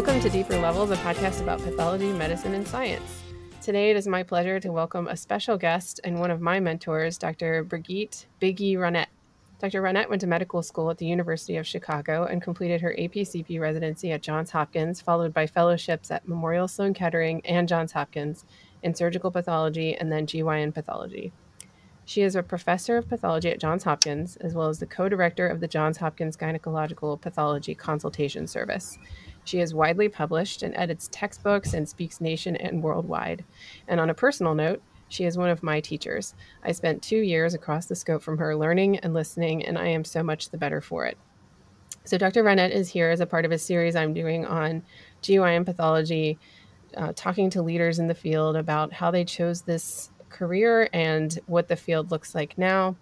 Welcome to Deeper Levels, a podcast about pathology, medicine, and science. Today, it is my pleasure to welcome a special guest and one of my mentors, Dr. Brigitte Biggie Ronnett. Dr. Ronnett went to medical school at the University of Chicago and completed her APCP residency at Johns Hopkins, followed by fellowships at Memorial Sloan Kettering and Johns Hopkins in surgical pathology and then GYN pathology. She is a professor of pathology at Johns Hopkins, as well as the co director of the Johns Hopkins Gynecological Pathology Consultation Service. She is widely published and edits textbooks and speaks nation and worldwide. And on a personal note, she is one of my teachers. I spent two years across the scope from her learning and listening, and I am so much the better for it. So, Dr. Ronnett is here as a part of a series I'm doing on GYN pathology, uh, talking to leaders in the field about how they chose this career and what the field looks like now.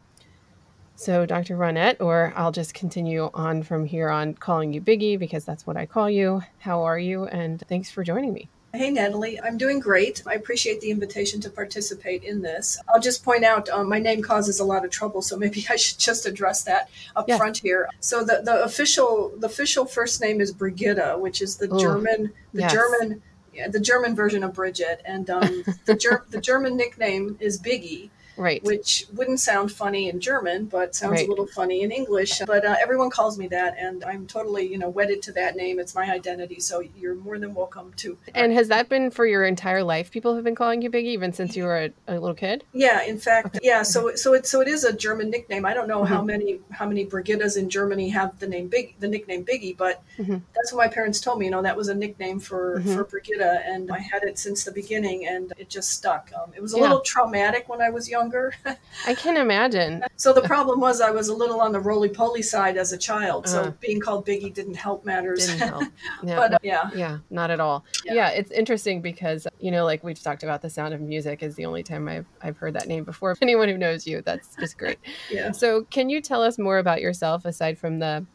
So, Dr. Ronnett, or I'll just continue on from here on calling you Biggie because that's what I call you. How are you? And thanks for joining me. Hey, Natalie. I'm doing great. I appreciate the invitation to participate in this. I'll just point out um, my name causes a lot of trouble, so maybe I should just address that up yeah. front here. So the, the official the official first name is Brigitta, which is the Ooh, German the yes. German the German version of Bridget, and um, the, Ger- the German nickname is Biggie right? Which wouldn't sound funny in German, but sounds right. a little funny in English. But uh, everyone calls me that, and I'm totally, you know, wedded to that name. It's my identity, so you're more than welcome to. And has that been for your entire life? People have been calling you Biggie even since you were a, a little kid. Yeah, in fact, okay. yeah. So so it so it is a German nickname. I don't know mm-hmm. how many how many Brigittas in Germany have the name Big the nickname Biggie, but mm-hmm. that's what my parents told me. You know, that was a nickname for mm-hmm. for Brigitta, and I had it since the beginning, and it just stuck. Um, it was a yeah. little traumatic when I was younger. I can imagine. So the problem was I was a little on the roly poly side as a child. Uh, so uh-huh. being called Biggie didn't help matters. Didn't help. Yeah. but uh, yeah. Yeah, not at all. Yeah. yeah. it's interesting because, you know, like we've talked about the sound of music is the only time I've, I've heard that name before. If anyone who knows you, that's just great. yeah. So can you tell us more about yourself aside from the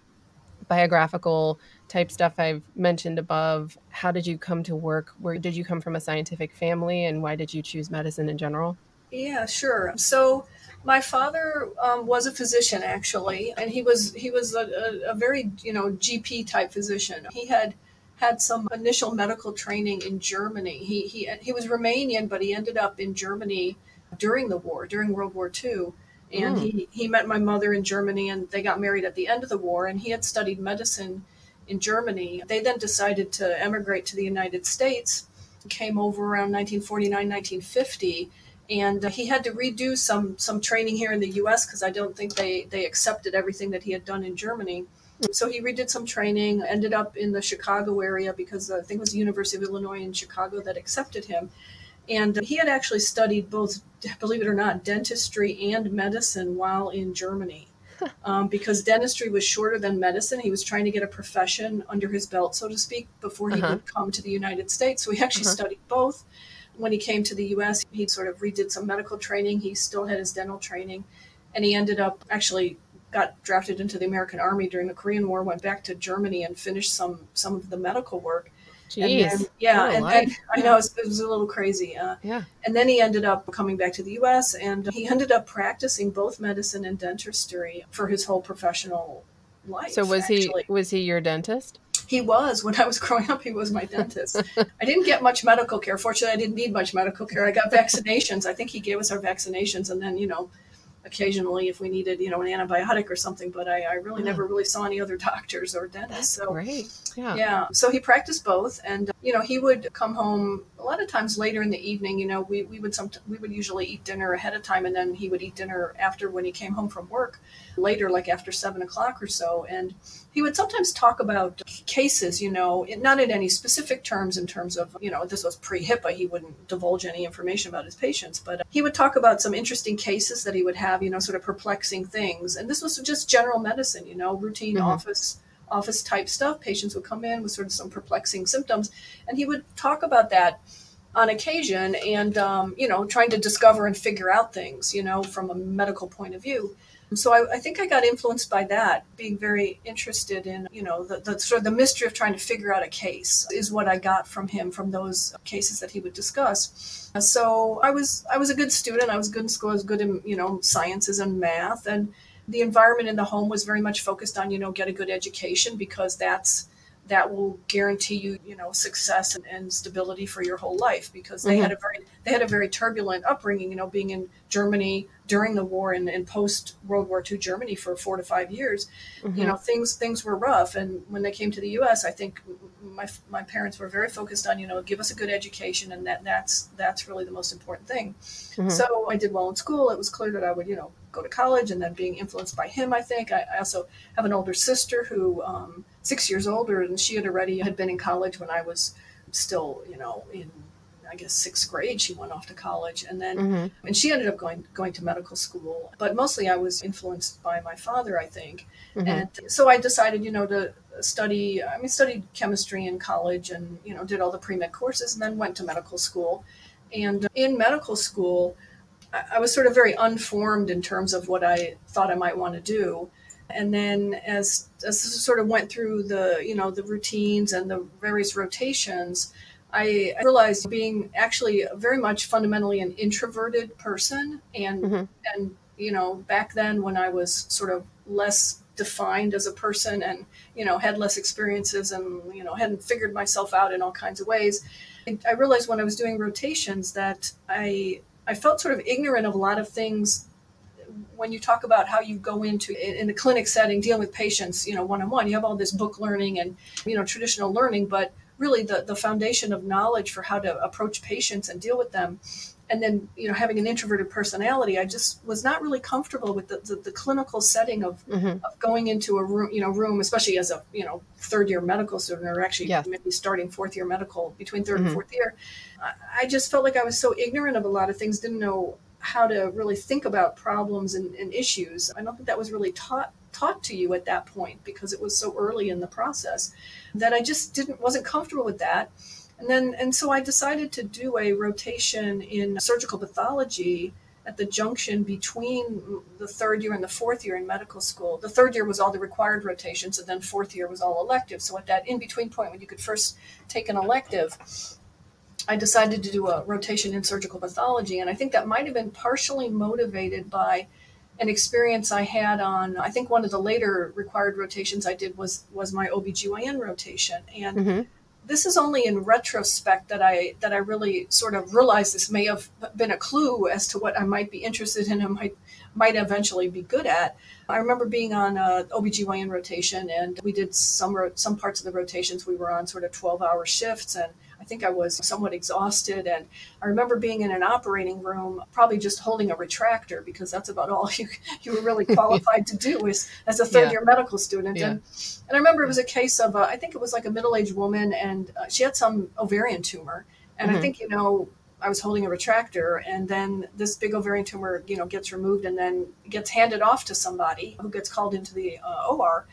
biographical type stuff I've mentioned above? How did you come to work? Where did you come from a scientific family and why did you choose medicine in general? Yeah, sure. So my father um, was a physician actually, and he was he was a, a, a, very you know GP type physician. He had had some initial medical training in Germany. He he he was Romanian, but he ended up in Germany during the war, during World War II. And mm. he, he met my mother in Germany and they got married at the end of the war. And he had studied medicine in Germany. They then decided to emigrate to the United States, came over around 1949, 1950 and uh, he had to redo some some training here in the U.S. because I don't think they they accepted everything that he had done in Germany. So he redid some training, ended up in the Chicago area because uh, I think it was the University of Illinois in Chicago that accepted him. And he had actually studied both, believe it or not, dentistry and medicine while in Germany. Um, because dentistry was shorter than medicine. He was trying to get a profession under his belt, so to speak, before he uh-huh. would come to the United States. So he actually uh-huh. studied both when he came to the US, he sort of redid some medical training. He still had his dental training. And he ended up actually got drafted into the American Army during the Korean War, went back to Germany and finished some some of the medical work. Jeez. And then, yeah, and then I know it was, it was, a little crazy. Uh, yeah. And then he ended up coming back to the U.S. and he ended up practicing both medicine and dentistry for his whole professional life. So was actually. he was he your dentist? He was when I was growing up. He was my dentist. I didn't get much medical care. Fortunately, I didn't need much medical care. I got vaccinations. I think he gave us our vaccinations, and then you know, occasionally if we needed you know an antibiotic or something. But I, I really never really saw any other doctors or dentists. That's so great. Yeah. Yeah. So he practiced both, and you know he would come home a lot of times later in the evening. You know we we would some we would usually eat dinner ahead of time, and then he would eat dinner after when he came home from work later, like after seven o'clock or so, and he would sometimes talk about cases, you know, not in any specific terms, in terms of, you know, this was pre HIPAA, he wouldn't divulge any information about his patients, but he would talk about some interesting cases that he would have, you know, sort of perplexing things. And this was just general medicine, you know, routine mm-hmm. office office type stuff. Patients would come in with sort of some perplexing symptoms, and he would talk about that on occasion and, um, you know, trying to discover and figure out things, you know, from a medical point of view. So I, I, think I got influenced by that, being very interested in, you know, the, the, sort of the mystery of trying to figure out a case is what I got from him from those cases that he would discuss. So I was I was a good student. I was good in school. I was good in you know sciences and math, and the environment in the home was very much focused on you know get a good education because that's that will guarantee you, you know, success and, and stability for your whole life because they mm-hmm. had a very they had a very turbulent upbringing, you know, being in Germany during the war and, and post World War II Germany for four to five years. Mm-hmm. You know, things things were rough. And when they came to the US, I think my, my parents were very focused on, you know, give us a good education and that that's that's really the most important thing. Mm-hmm. So I did well in school. It was clear that I would, you know, go to college and then being influenced by him, I think. I, I also have an older sister who um, six years older, and she had already had been in college when I was still, you know, in I guess sixth grade. She went off to college, and then mm-hmm. and she ended up going going to medical school. But mostly, I was influenced by my father, I think, mm-hmm. and so I decided, you know, to study. I mean, studied chemistry in college, and you know, did all the pre med courses, and then went to medical school. And in medical school, I was sort of very unformed in terms of what I thought I might want to do and then as as sort of went through the you know the routines and the various rotations I realized being actually very much fundamentally an introverted person and mm-hmm. and you know back then when I was sort of less defined as a person and you know had less experiences and you know hadn't figured myself out in all kinds of ways I realized when I was doing rotations that I I felt sort of ignorant of a lot of things when you talk about how you go into in the clinic setting dealing with patients you know one-on-one you have all this book learning and you know traditional learning but really the, the foundation of knowledge for how to approach patients and deal with them and then you know having an introverted personality i just was not really comfortable with the, the, the clinical setting of, mm-hmm. of going into a room you know room especially as a you know third year medical student or actually yeah. maybe starting fourth year medical between 3rd mm-hmm. and fourth year I, just felt like i was so ignorant of a lot of things didn't know how to really think about problems and, and issues. I don't think that was really taught taught to you at that point because it was so early in the process that I just didn't wasn't comfortable with that. And then and so I decided to do a rotation in surgical pathology at the junction between the third year and the fourth year in medical school. The third year was all the required rotations, and then fourth year was all elective. So at that in between point when you could first take an elective, I decided to do a rotation in surgical pathology. And I think that might have been partially motivated by an experience I had on, I think one of the later required rotations I did was, was my OBGYN rotation. And mm-hmm. this is only in retrospect that I, that I really sort of realized this may have been a clue as to what I might be interested in and might, might eventually be good at. I remember being on a OBGYN rotation and we did some, some parts of the rotations we were on sort of 12 hour shifts and I think I was somewhat exhausted. And I remember being in an operating room, probably just holding a retractor because that's about all you, you were really qualified to do as, as a third yeah. year medical student. Yeah. And, and I remember it was a case of, uh, I think it was like a middle aged woman and uh, she had some ovarian tumor. And mm-hmm. I think, you know, I was holding a retractor, and then this big ovarian tumor, you know, gets removed and then gets handed off to somebody who gets called into the uh, OR,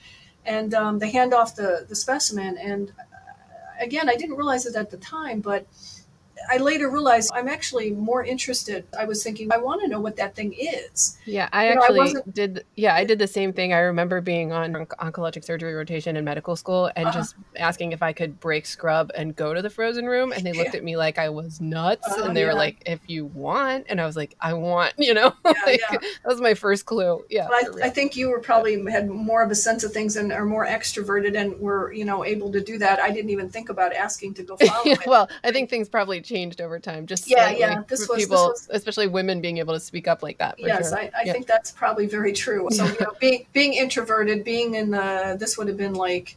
and um, they hand off the the specimen, and again, I didn't realize it at the time, but I later realized I'm actually more interested. I was thinking, I want to know what that thing is. Yeah, I you actually know, I did. Yeah, I did the same thing. I remember being on oncologic surgery rotation in medical school and uh-huh. just asking if I could break scrub and go to the frozen room. And they looked yeah. at me like I was nuts. Uh, and they yeah. were like, if you want. And I was like, I want, you know, yeah, like, that was my first clue. Yeah. I, I, think you were probably had more of a sense of things and are more extroverted and were, you know, able to do that. I didn't even think about asking to go follow well, I think things probably changed over time. Just yeah, yeah. This was, people, this was, especially women, being able to speak up like that. Yes, sure. I, I yeah. think that's probably very true. So you know, being being introverted, being in the this would have been like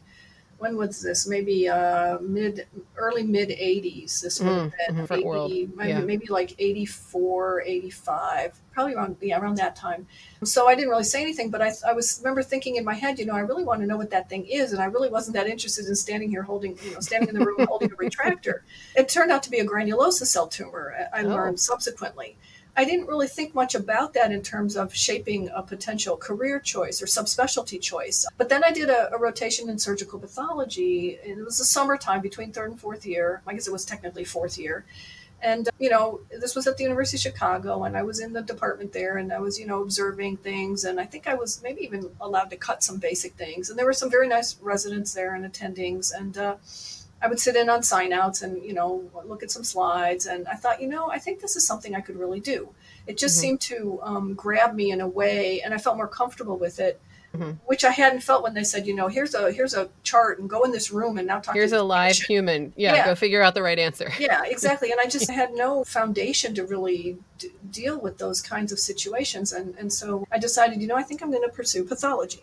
when was this? Maybe uh, mid, early mid 80s. This would have mm, been 80, maybe, yeah. maybe like 84, 85, probably around, yeah, around that time. So I didn't really say anything, but I, I was remember thinking in my head, you know, I really want to know what that thing is. And I really wasn't that interested in standing here holding, you know, standing in the room holding a retractor. It turned out to be a granulosa cell tumor, I oh. learned subsequently. I didn't really think much about that in terms of shaping a potential career choice or subspecialty choice. But then I did a, a rotation in surgical pathology. And it was the summertime between third and fourth year. I guess it was technically fourth year. And, you know, this was at the University of Chicago, and I was in the department there, and I was, you know, observing things. And I think I was maybe even allowed to cut some basic things. And there were some very nice residents there and attendings. And, uh, I would sit in on sign outs and, you know, look at some slides. And I thought, you know, I think this is something I could really do. It just mm-hmm. seemed to um, grab me in a way, and I felt more comfortable with it mm-hmm. which I hadn't felt when they said, you know, here's a here's a chart and go in this room and now talk. Here's a live patient. human. Yeah, yeah, go figure out the right answer. yeah, exactly. And I just had no foundation to really d- deal with those kinds of situations, and and so I decided, you know, I think I'm going to pursue pathology.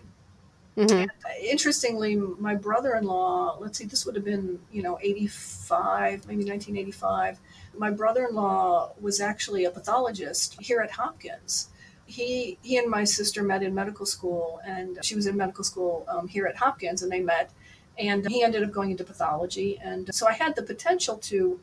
Mm-hmm. Interestingly, my brother-in-law, let's see, this would have been, you know, 85, maybe 1985. My brother-in-law was actually a pathologist here at Hopkins. He he and my sister met in medical school, and she was in medical school um, here at Hopkins, and they met. And he ended up going into pathology, and so I had the potential to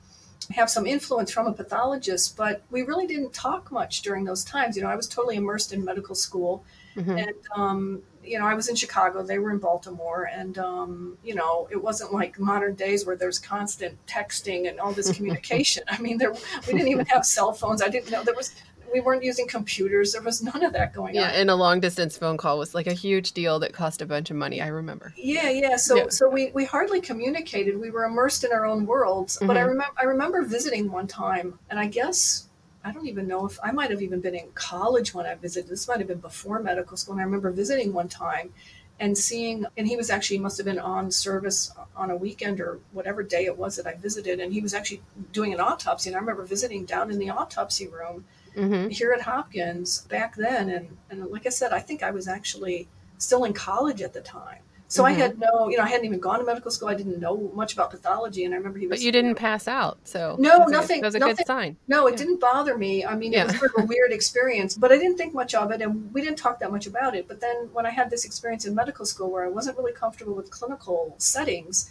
have some influence from a pathologist, but we really didn't talk much during those times. You know, I was totally immersed in medical school, mm-hmm. and um, you know, I was in Chicago, they were in Baltimore, and um, you know, it wasn't like modern days where there's constant texting and all this communication. I mean, there we didn't even have cell phones. I didn't know there was we weren't using computers. There was none of that going yeah, on. Yeah, and a long distance phone call was like a huge deal that cost a bunch of money. I remember. Yeah, yeah. So yeah. so we we hardly communicated. We were immersed in our own worlds. Mm-hmm. But I mm-hmm. remember I remember visiting one time, and I guess I don't even know if I might have even been in college when I visited. This might have been before medical school. And I remember visiting one time and seeing, and he was actually must have been on service on a weekend or whatever day it was that I visited. And he was actually doing an autopsy. And I remember visiting down in the autopsy room mm-hmm. here at Hopkins back then. And, and like I said, I think I was actually still in college at the time. So mm-hmm. I had no, you know, I hadn't even gone to medical school. I didn't know much about pathology, and I remember he was. But you didn't pass out, so no, nothing. that was a nothing, good sign. No, it yeah. didn't bother me. I mean, yeah. it was sort of a weird experience, but I didn't think much of it, and we didn't talk that much about it. But then when I had this experience in medical school where I wasn't really comfortable with clinical settings,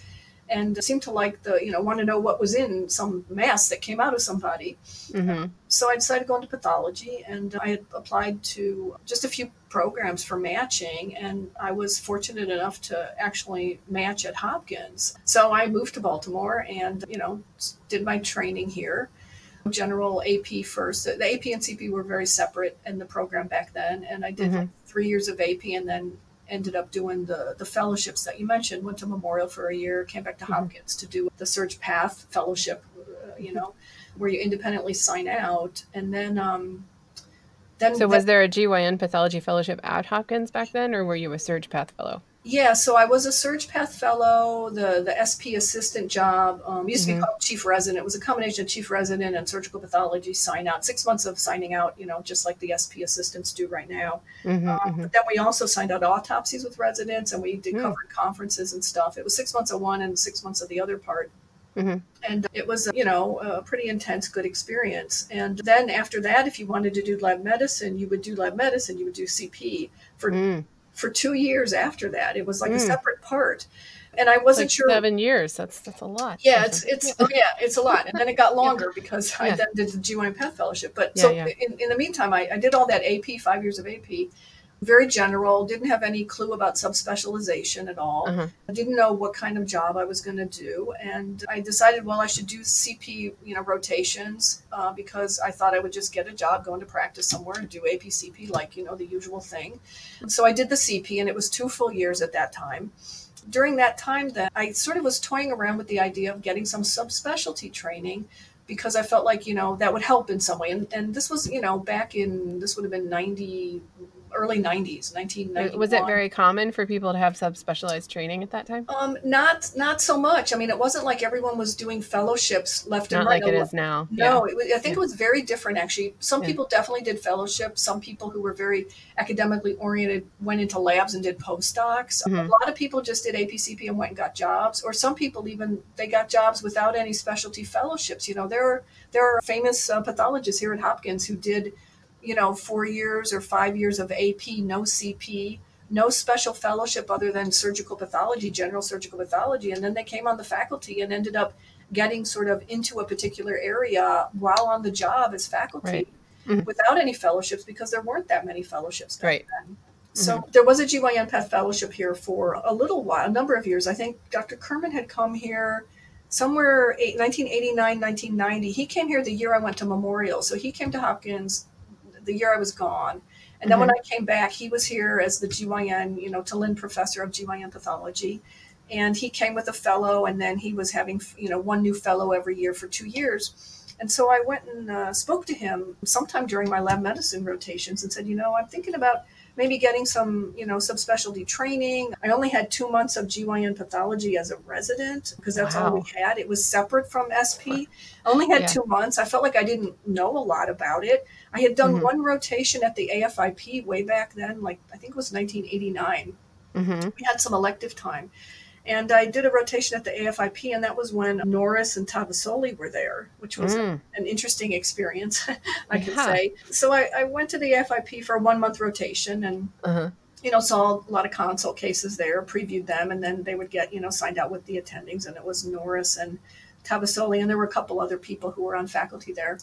and seemed to like the you know want to know what was in some mass that came out of somebody mm-hmm. so i decided to go into pathology and i had applied to just a few programs for matching and i was fortunate enough to actually match at hopkins so i moved to baltimore and you know did my training here general AP first. The AP and CP were very separate in the program back then, and I did mm-hmm. like three years of AP and then ended up doing the the fellowships that you mentioned. Went to Memorial for a year, came back to mm-hmm. Hopkins to do the Surg Path Fellowship. Uh, you know, where you independently sign out, and then. Um, then so, was there a GYN pathology fellowship at Hopkins back then, or were you a Surg Path fellow? Yeah, so I was a Surg Path fellow, the the SP assistant job um, used to mm-hmm. be called chief resident. It was a combination of chief resident and surgical pathology sign out. Six months of signing out, you know, just like the SP assistants do right now. Mm-hmm, um, mm-hmm. But then we also signed out autopsies with residents, and we did mm. covered conferences and stuff. It was six months of one and six months of the other part. Mm-hmm. And it was, you know, a pretty intense, good experience. And then after that, if you wanted to do lab medicine, you would do lab medicine, you would do CP for mm for two years after that. It was like mm. a separate part. And I wasn't like sure. Seven years. That's that's a lot. Yeah, it's it's oh, yeah, it's a lot. And then it got longer yeah. because yeah. I then did the GYN Path Fellowship. But yeah, so in, in the meantime, I, I did all that AP, five years of AP very general, didn't have any clue about subspecialization at all. Uh-huh. I didn't know what kind of job I was going to do. And I decided, well, I should do CP, you know, rotations uh, because I thought I would just get a job, go into practice somewhere and do APCP like, you know, the usual thing. So I did the CP and it was two full years at that time. During that time, then I sort of was toying around with the idea of getting some subspecialty training because I felt like, you know, that would help in some way. And, and this was, you know, back in, this would have been 90, early 90s 1990 was it very common for people to have subspecialized training at that time? Um not not so much. I mean it wasn't like everyone was doing fellowships left not and right like it is now. No yeah. was, i think yeah. it was very different actually. Some yeah. people definitely did fellowships. Some people who were very academically oriented went into labs and did postdocs. Mm-hmm. a lot of people just did apcp and went and got jobs or some people even they got jobs without any specialty fellowships. You know there are there are famous uh, pathologists here at hopkins who did you know, four years or five years of AP, no CP, no special fellowship other than surgical pathology, general surgical pathology. And then they came on the faculty and ended up getting sort of into a particular area while on the job as faculty right. mm-hmm. without any fellowships because there weren't that many fellowships right. Then. So mm-hmm. there was a GYN Path Fellowship here for a little while, a number of years. I think Dr. Kurman had come here somewhere 1989, 1990. He came here the year I went to Memorial. So he came to Hopkins the year I was gone. And then mm-hmm. when I came back, he was here as the GYN, you know, TeLinde professor of GYN pathology. And he came with a fellow, and then he was having, you know, one new fellow every year for two years. And so I went and uh, spoke to him sometime during my lab medicine rotations and said, you know, I'm thinking about maybe getting some, you know, subspecialty training. I only had two months of GYN pathology as a resident because that's wow. all we had. It was separate from SP. I only had yeah. two months. I felt like I didn't know a lot about it. I had done mm-hmm. one rotation at the AFIP way back then, like I think it was 1989. Mm-hmm. We had some elective time. And I did a rotation at the AFIP, and that was when Norris and Tavassoli were there, which was mm. an interesting experience, I can say. So I, I, went to the AFIP for a one month rotation and, uh-huh. you know, saw a lot of consult cases there, previewed them, and then they would get, you know, signed out with the attendings. And it was Norris and Tavassoli, and there were a couple other people who were on faculty there.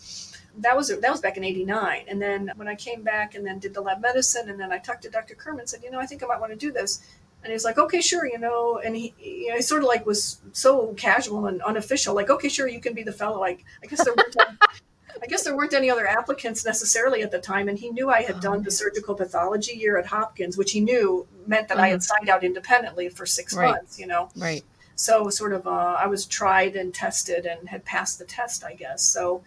That was that was back in '89, and then when I came back and then did the lab medicine, and then I talked to Dr. Kurman and said, you know, I think I might want to do this. And he was like, okay, sure, you know, and he, you know, he sort of like was so casual and unofficial, like, okay, sure, you can be the fellow. Like, I guess there weren't, I guess there weren't any other applicants necessarily at the time. And he knew I had oh, done the surgical pathology year at Hopkins, which he knew meant that mm-hmm. I had mm-hmm. signed out independently for six right. months, you know? Right. So sort of, uh, I was tried and tested and had passed the test, I guess. So,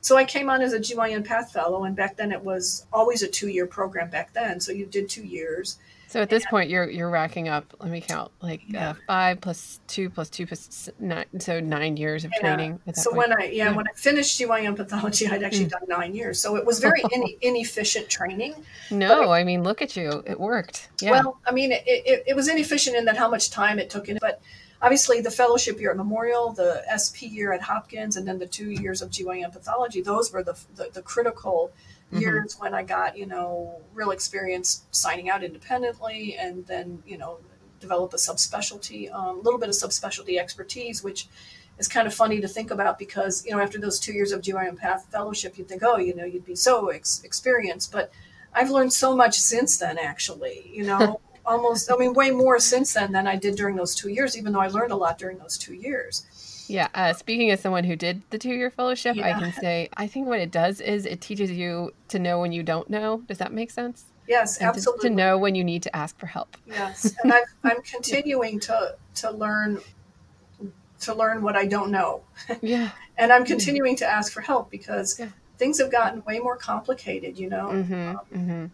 so I came on as a GYN Path Fellow, and back then it was always a two year program back then. So you did two years. So at this point, you're you're racking up. Let me count, like uh, yeah. uh, five plus two plus two plus nine, so nine years of training. so point. when I yeah, yeah, when I finished GYN pathology, I'd actually mm. done nine years. So it was very in, inefficient training. No, it, I mean, look at you, it worked. Yeah. Well, I mean, it, it, it was inefficient in that how much time it took in, but obviously the fellowship year at Memorial, the SP year at Hopkins, and then the two years of GYN pathology. Those were the the, the critical mm-hmm. years when I got, you know, real experience signing out independently and then, you know, develop a subspecialty, um, a um, little bit of subspecialty expertise, which is kind of funny to think about because, you know, after those two years of GYN Path fellowship, you'd think, oh, you know, you'd be so ex- experienced. But I've learned so much since then, actually, you know, almost, I mean, way more since then than I did during those two years, even though I learned a lot during those two years. Yeah. Uh, speaking as someone who did the two year fellowship, yeah. I can say I think what it does is it teaches you to know when you don't know. Does that make sense? Yes, and absolutely. To, to, know when you need to ask for help. Yes, and i am continuing to to learn to learn what I don't know. Yeah. and I'm continuing to ask for help because yeah. things have gotten way more complicated. You know. Mm-hmm, um, mm-hmm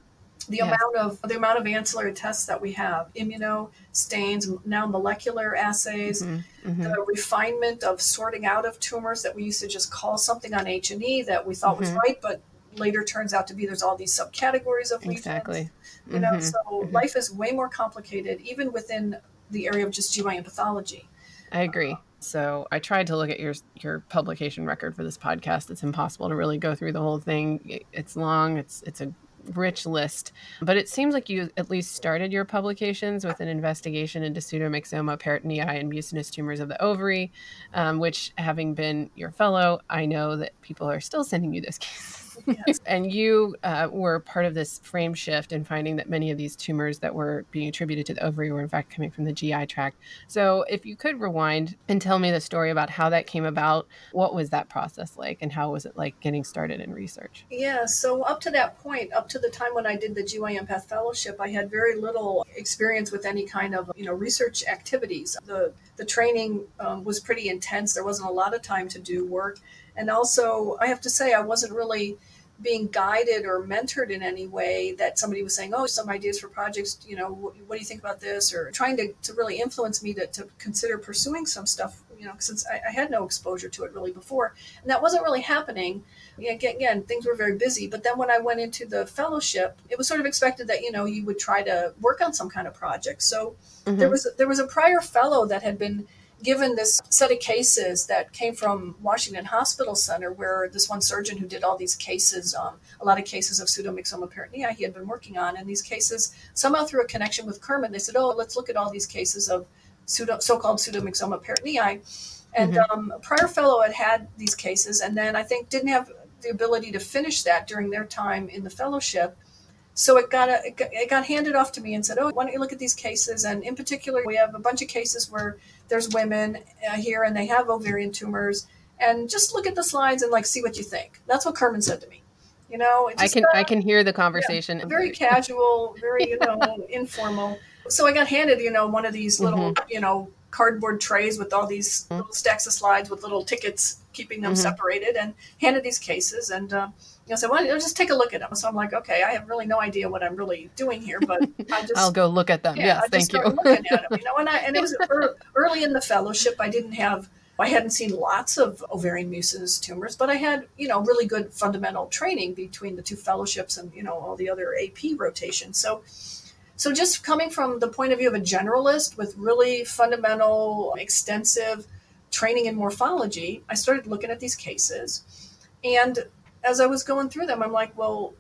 the yes. amount of the amount of ancillary tests that we have immuno stains now molecular assays mm-hmm, mm-hmm. the refinement of sorting out of tumors that we used to just call something on h&e that we thought mm-hmm. was right but later turns out to be there's all these subcategories of lesions exactly you know mm-hmm, so mm-hmm. life is way more complicated even within the area of just gyn pathology i agree so I tried to look at your your publication record for this podcast. It's impossible to really go through the whole thing. It's long. It's it's a rich list. But it seems like you at least started your publications with an investigation into pseudomyxoma, peritonei, and mucinous tumors of the ovary, um, which, having been your fellow, I know that people are still sending you those cases. Yes. and you uh, were part of this frame shift in finding that many of these tumors that were being attributed to the ovary were in fact coming from the GI tract. So, if you could rewind and tell me the story about how that came about, what was that process like, and how was it like getting started in research? Yeah, so up to that point, up to the time when I did the GYN Path Fellowship, I had very little experience with any kind of you know research activities. The the training um, was pretty intense. There wasn't a lot of time to do work and also, I have to say, I wasn't really being guided or mentored in any way that somebody was saying, oh, some ideas for projects, you know, what, what do you think about this? Or trying to, to really influence me to, to consider pursuing some stuff, you know, since I, I had no exposure to it really before. And that wasn't really happening. Again, again, things were very busy. But then when I went into the fellowship, it was sort of expected that, you know, you would try to work on some kind of project. So mm-hmm. there was there was a prior fellow that had been given this set of cases that came from Washington Hospital Center, where this one surgeon who did all these cases, um, a lot of cases of pseudomyxoma peritonei, he had been working on, and these cases somehow through a connection with Kurman, they said, "Oh, let's look at all these cases of pseudo, so-called pseudomyxoma peritonei." And mm-hmm. um, a prior fellow had had these cases, and then I think didn't have the ability to finish that during their time in the fellowship. So it got, a, it got, it got handed off to me and said, "Oh, why don't you look at these cases?" And in particular, we have a bunch of cases where there's women uh, here and they have ovarian tumors, and just look at the slides and like see what you think. That's what Kurman said to me. You know, I can I can hear the conversation. Yeah, very casual, very you know informal. So I got handed you know one of these little mm-hmm. you know cardboard trays with all these mm-hmm. little stacks of slides with little tickets keeping them mm-hmm. separated, and handed these cases. And uh, you know, said, "Well, just take a look at them." So I'm like, "Okay, I have really no idea what I'm really doing here, but I just I'll go look at them." Yeah, yes, thank you. looking at them, you know, and I and it was early in the fellowship. I didn't have I hadn't seen lots of ovarian mucinous tumors, but I had, you know, really good fundamental training between the two fellowships and, you know, all the other AP rotations. So, so just coming from the point of view of a generalist with really fundamental, extensive training in morphology, I started looking at these cases. And as I was going through them, I'm like, well,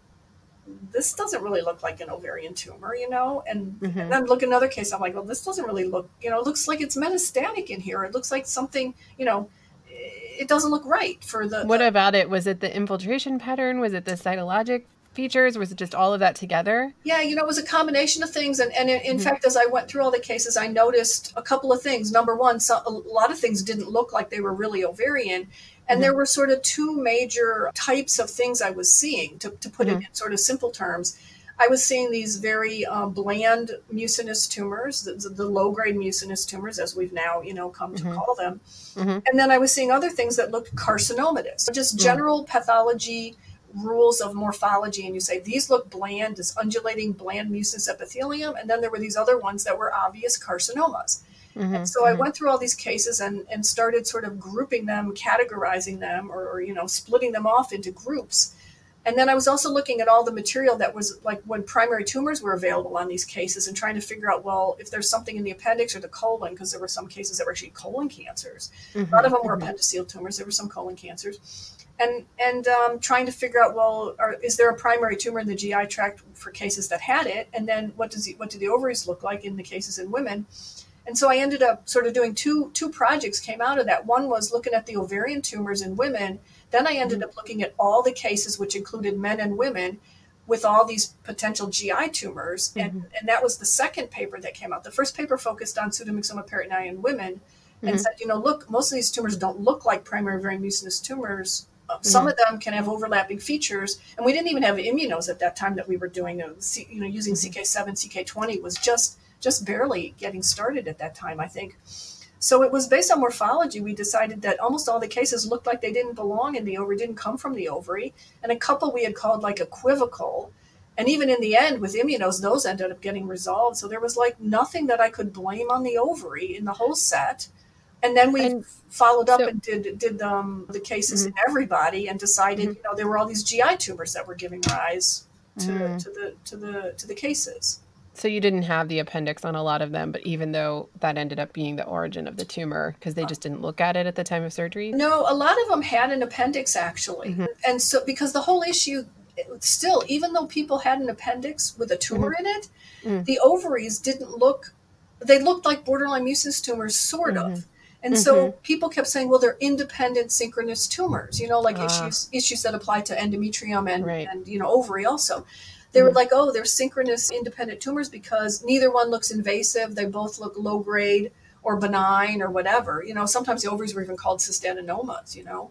this doesn't really look like an ovarian tumor, you know? And, mm-hmm. and then look another case. I'm like, well, this doesn't really look, you know, it looks like it's metastatic in here. It looks like something, you know, it doesn't look right for the. What about it? Was it the infiltration pattern? Was it the cytologic features? Was it just all of that together? Yeah, you know, it was a combination of things. And, and in, in mm-hmm. fact, as I went through all the cases, I noticed a couple of things. Number one, so, a lot of things didn't look like they were really ovarian. And mm-hmm. there were sort of two major types of things I was seeing, to, to put mm-hmm. it in sort of simple terms. I was seeing these very uh, bland mucinous tumors, the, the, low grade mucinous tumors, as we've now, you know, come mm-hmm. to call them. Mm-hmm. And then I was seeing other things that looked carcinomatous, just mm-hmm. general pathology rules of morphology. And you say, these look bland, this undulating bland mucinous epithelium. And then there were these other ones that were obvious carcinomas. Mm-hmm, and so mm-hmm. I went through all these cases and, and started sort of grouping them, categorizing them, or, or, you know, splitting them off into groups. And then I was also looking at all the material that was like when primary tumors were available on these cases and trying to figure out, well, if there's something in the appendix or the colon, because there were some cases that were actually colon cancers. Mm-hmm, a lot of them were mm-hmm. appendiceal tumors. There were some colon cancers. And, and um, trying to figure out, well, are, is there a primary tumor in the GI tract for cases that had it? And then what does the, what do the ovaries look like in the cases in women? And so I ended up sort of doing two two projects came out of that. One was looking at the ovarian tumors in women. Then I ended mm-hmm. up looking at all the cases, which included men and women, with all these potential GI tumors. Mm-hmm. And, and that was the second paper that came out. The first paper focused on pseudomyxoma peritonei in women and mm-hmm. said, you know, look, most of these tumors don't look like primary ovarian mucinous tumors. Uh, some mm-hmm. of them can have overlapping features, and we didn't even have immunos at that time that we were doing. A, you know, using mm-hmm. CK7, CK20 was just just barely getting started at that time, I think. So it was based on morphology. We decided that almost all the cases looked like they didn't belong in the ovary, didn't come from the ovary, and a couple we had called like equivocal. And even in the end, with immunos, those ended up getting resolved. So there was like nothing that I could blame on the ovary in the whole set. And then we and followed up so, and did did um, the cases mm-hmm. in everybody and decided, mm-hmm. you know, there were all these GI tumors that were giving rise to, mm-hmm. to the to the to the cases. So you didn't have the appendix on a lot of them, but even though that ended up being the origin of the tumor because they just didn't look at it at the time of surgery? No, a lot of them had an appendix actually. Mm-hmm. And so because the whole issue still even though people had an appendix with a tumor mm-hmm. in it, mm-hmm. the ovaries didn't look they looked like borderline mucinous tumors sort of. Mm-hmm. And so mm-hmm. people kept saying, well, they're independent synchronous tumors, you know, like uh, issues issues that apply to endometrium and, right. and you know ovary also they were mm-hmm. like, oh, they're synchronous independent tumors because neither one looks invasive. They both look low grade or benign or whatever. You know, sometimes the ovaries were even called cystadenomas, you know.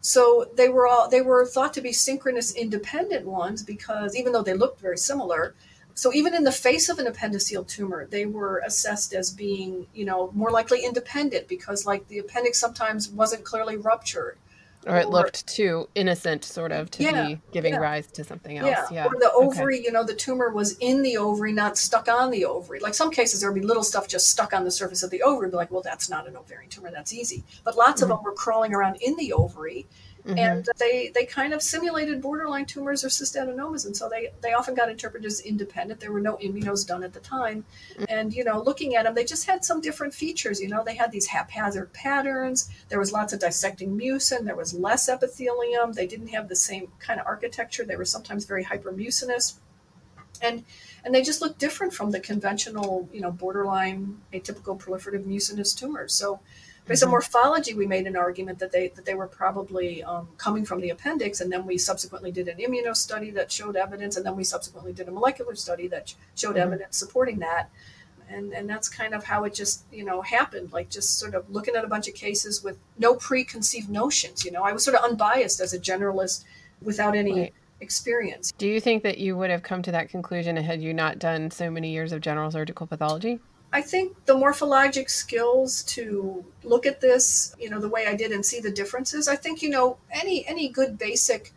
So they were all they were thought to be synchronous independent ones because even though they looked very similar, so even in the face of an appendiceal tumor, they were assessed as being, you know, more likely independent because like the appendix sometimes wasn't clearly ruptured or it looked too innocent sort of to yeah, be giving yeah. rise to something else yeah, yeah. or the ovary okay. you know the tumor was in the ovary not stuck on the ovary like some cases there would be little stuff just stuck on the surface of the ovary be like well that's not an ovarian tumor that's easy but lots mm-hmm. of them were crawling around in the ovary Mm-hmm. And they, they kind of simulated borderline tumors or cystadenomas. And so they, they often got interpreted as independent. There were no immunos done at the time. Mm-hmm. And, you know, looking at them, they just had some different features. You know, they had these haphazard patterns. There was lots of dissecting mucin. There was less epithelium. They didn't have the same kind of architecture. They were sometimes very hypermucinous. And and they just looked different from the conventional, you know, borderline atypical proliferative mucinous tumors. So Based on mm-hmm. morphology, we made an argument that they that they were probably um, coming from the appendix, and then we subsequently did an immuno study that showed evidence, and then we subsequently did a molecular study that showed mm-hmm. evidence supporting that. And and that's kind of how it just you know happened, like just sort of looking at a bunch of cases with no preconceived notions. You know, I was sort of unbiased as a generalist without any. Right experience. Do you think that you would have come to that conclusion had you not done so many years of general surgical pathology? I think the morphologic skills to look at this, you know, the way I did and see the differences. I think, you know, any any good basic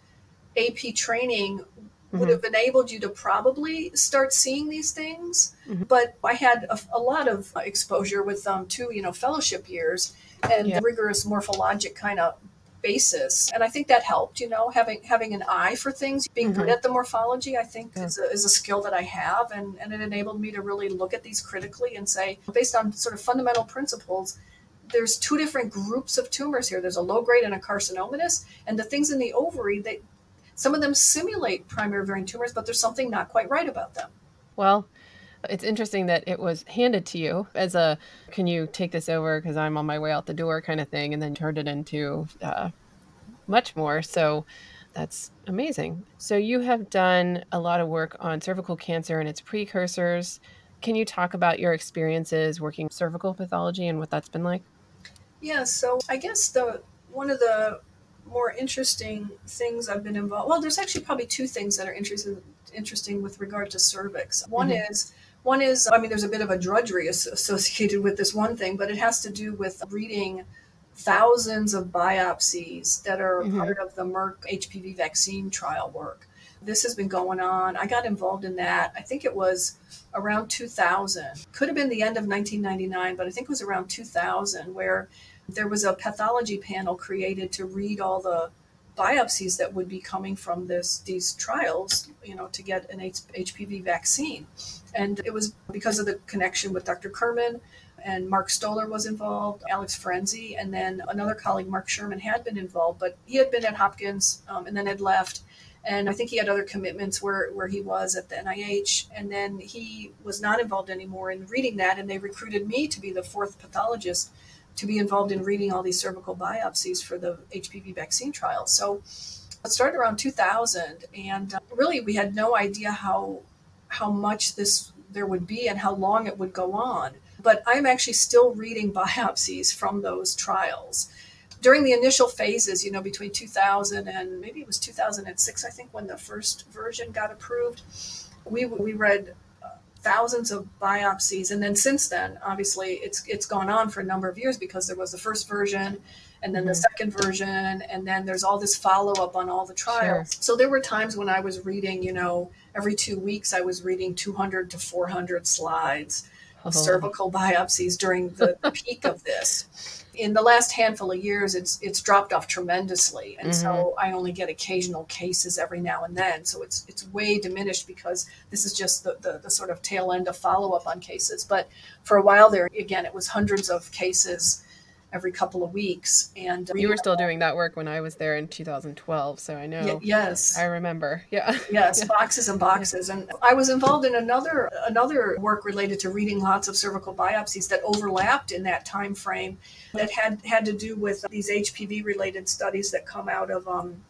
AP training would Mhm. have enabled you to probably start seeing these things. Mhm. But I had a, a lot of exposure with um, two, you know, fellowship years and Yeah. rigorous morphologic kind of basis, and I think that helped. You know, having having an eye for things, being good Mhm. at the morphology, I think Yeah. is, a, is a skill that I have, and and it enabled me to really look at these critically and say, based on sort of fundamental principles. There's two different groups of tumors here. There's a low grade and a carcinomatous, and the things in the ovary, they some of them simulate primary ovarian tumors, but there's something not quite right about them. Well, it's interesting that it was handed to you as a can you take this over because I'm on my way out the door kind of thing, and then turned it into uh, much more. So that's amazing. So you have done a lot of work on cervical cancer and its precursors. Can you talk about your experiences working cervical pathology and what that's been like? Yeah, so I guess the one of the more interesting things I've been involved. Well, there's actually probably two things that are interesting interesting with regard to cervix. One Mhm. is one is I mean, there's a bit of a drudgery associated with this one thing, but it has to do with reading thousands of biopsies that are Mhm. part of the Merck HPV vaccine trial work. This has been going on. I got involved in that. I think it was around 2000. Could have been the end of 1999, but I think it was around 2000 where there was a pathology panel created to read all the biopsies that would be coming from this these trials, you know, to get an H- HPV vaccine. And it was because of the connection with Dr. Kurman and Mark Stoler was involved, Alex Ferenczy, and then another colleague, Mark Sherman, had been involved, but he had been at Hopkins um, and then had left. And I think he had other commitments where, where he was at the NIH. And then he was not involved anymore in reading that. And they recruited me to be the fourth pathologist to be involved in reading all these cervical biopsies for the HPV vaccine trial. So it started around 2000. And uh, really, we had no idea how, how much this there would be and how long it would go on. But I'm actually still reading biopsies from those trials during the initial phases, you know, between 2000 and maybe it was 2006, I think, when the first version got approved, we, we read thousands of biopsies. And then since then, obviously, it's, it's gone on for a number of years because there was the first version and then the Mhm. second version, and then there's all this follow up on all the trials. So there were times when I was reading, you know, every two weeks, I was reading 200 to 400 slides of Oh. cervical biopsies during the peak of this. In the last handful of years, it's it's dropped off tremendously, and so mm-hmm. I only get occasional cases every now and then. So it's it's way diminished because this is just the the, the sort of tail end of follow up on cases. But for a while there, again, it was hundreds of cases every couple of weeks, and You were still doing that work when I was there in 2012, so I know. Y- yes, I remember. Yeah. yes Yeah. boxes and boxes and i was involved in another another work related to reading lots of cervical biopsies that overlapped in that time frame that had had to do with these hpv related studies that come out of um,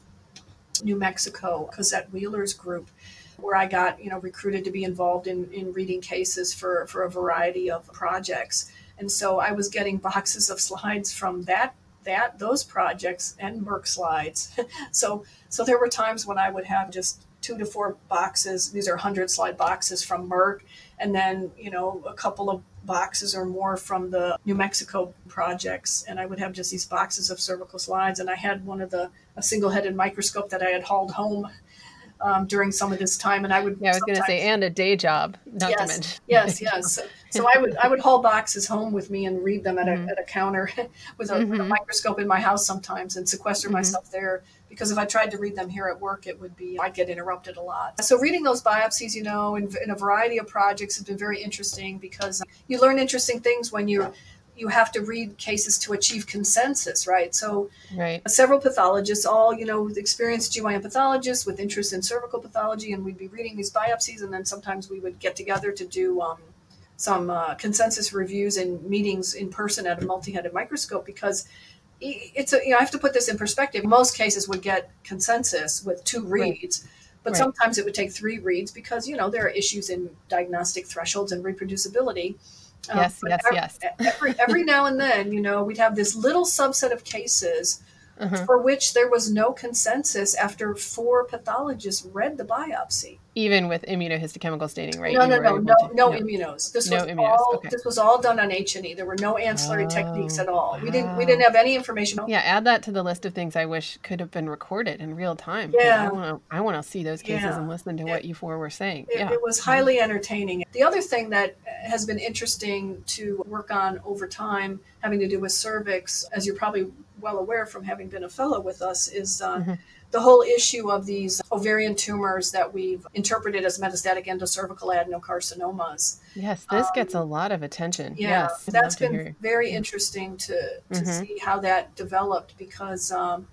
new mexico cosette wheeler's group where i got you know recruited to be involved in in reading cases for for a variety of projects and so i was getting boxes of slides from that that those projects and merck slides so so there were times when I would have just two to four boxes. These are 100 slide boxes from Merck, and then, you know, a couple of boxes or more from the New Mexico projects. And I would have just these boxes of cervical slides. And I had one of the, a single headed microscope that I had hauled home um, during some of this time. And I would, Yeah, I was going to say, and a day job, not to Yes, mention. yes, yes. So, I would I would haul boxes home with me and read them at a, Mhm. at a counter with, a, with a microscope in my house sometimes and sequester Mhm. myself there because if I tried to read them here at work, it would be I'd get interrupted a lot. So reading those biopsies, you know, in, in a variety of projects has been very interesting because you learn interesting things when you you have to read cases to achieve consensus, right? So Right. several pathologists, all you know, experienced GYN pathologists with interest in cervical pathology, and we'd be reading these biopsies, and then sometimes we would get together to do um, some uh, consensus reviews and meetings in person at a multi-headed microscope because i- it's a you know I have to put this in perspective. Most cases would get consensus with two Right. reads. But Right. sometimes it would take three reads because you know there are issues in diagnostic thresholds and reproducibility. Um, Yes, but yes, ev- yes. Every every now and then, you know, we'd have this little subset of cases Uh-huh. for which there was no consensus after four pathologists read the biopsy. even with immunohistochemical staining, right? No, no, no, no, to- no immunos. This No was immunos, all okay. this was all done on H and E. There were no ancillary techniques Oh, at all. We didn't we didn't have any information. Yeah, add that to the list of things I wish could have been recorded in real time. Yeah. I want to. I want to see those cases Yeah. and listen to what you four were saying. It, yeah, it was highly entertaining. The other thing that has been interesting to work on over time, having to do with cervix, as you're probably well aware from having been a fellow with us, is uh, Mhm. the whole issue of these ovarian tumors that we've interpreted as metastatic endocervical adenocarcinomas. yes, this gets a lot of attention. um, Yeah, yes, that's been very interesting to, to Mhm. see how that developed because um,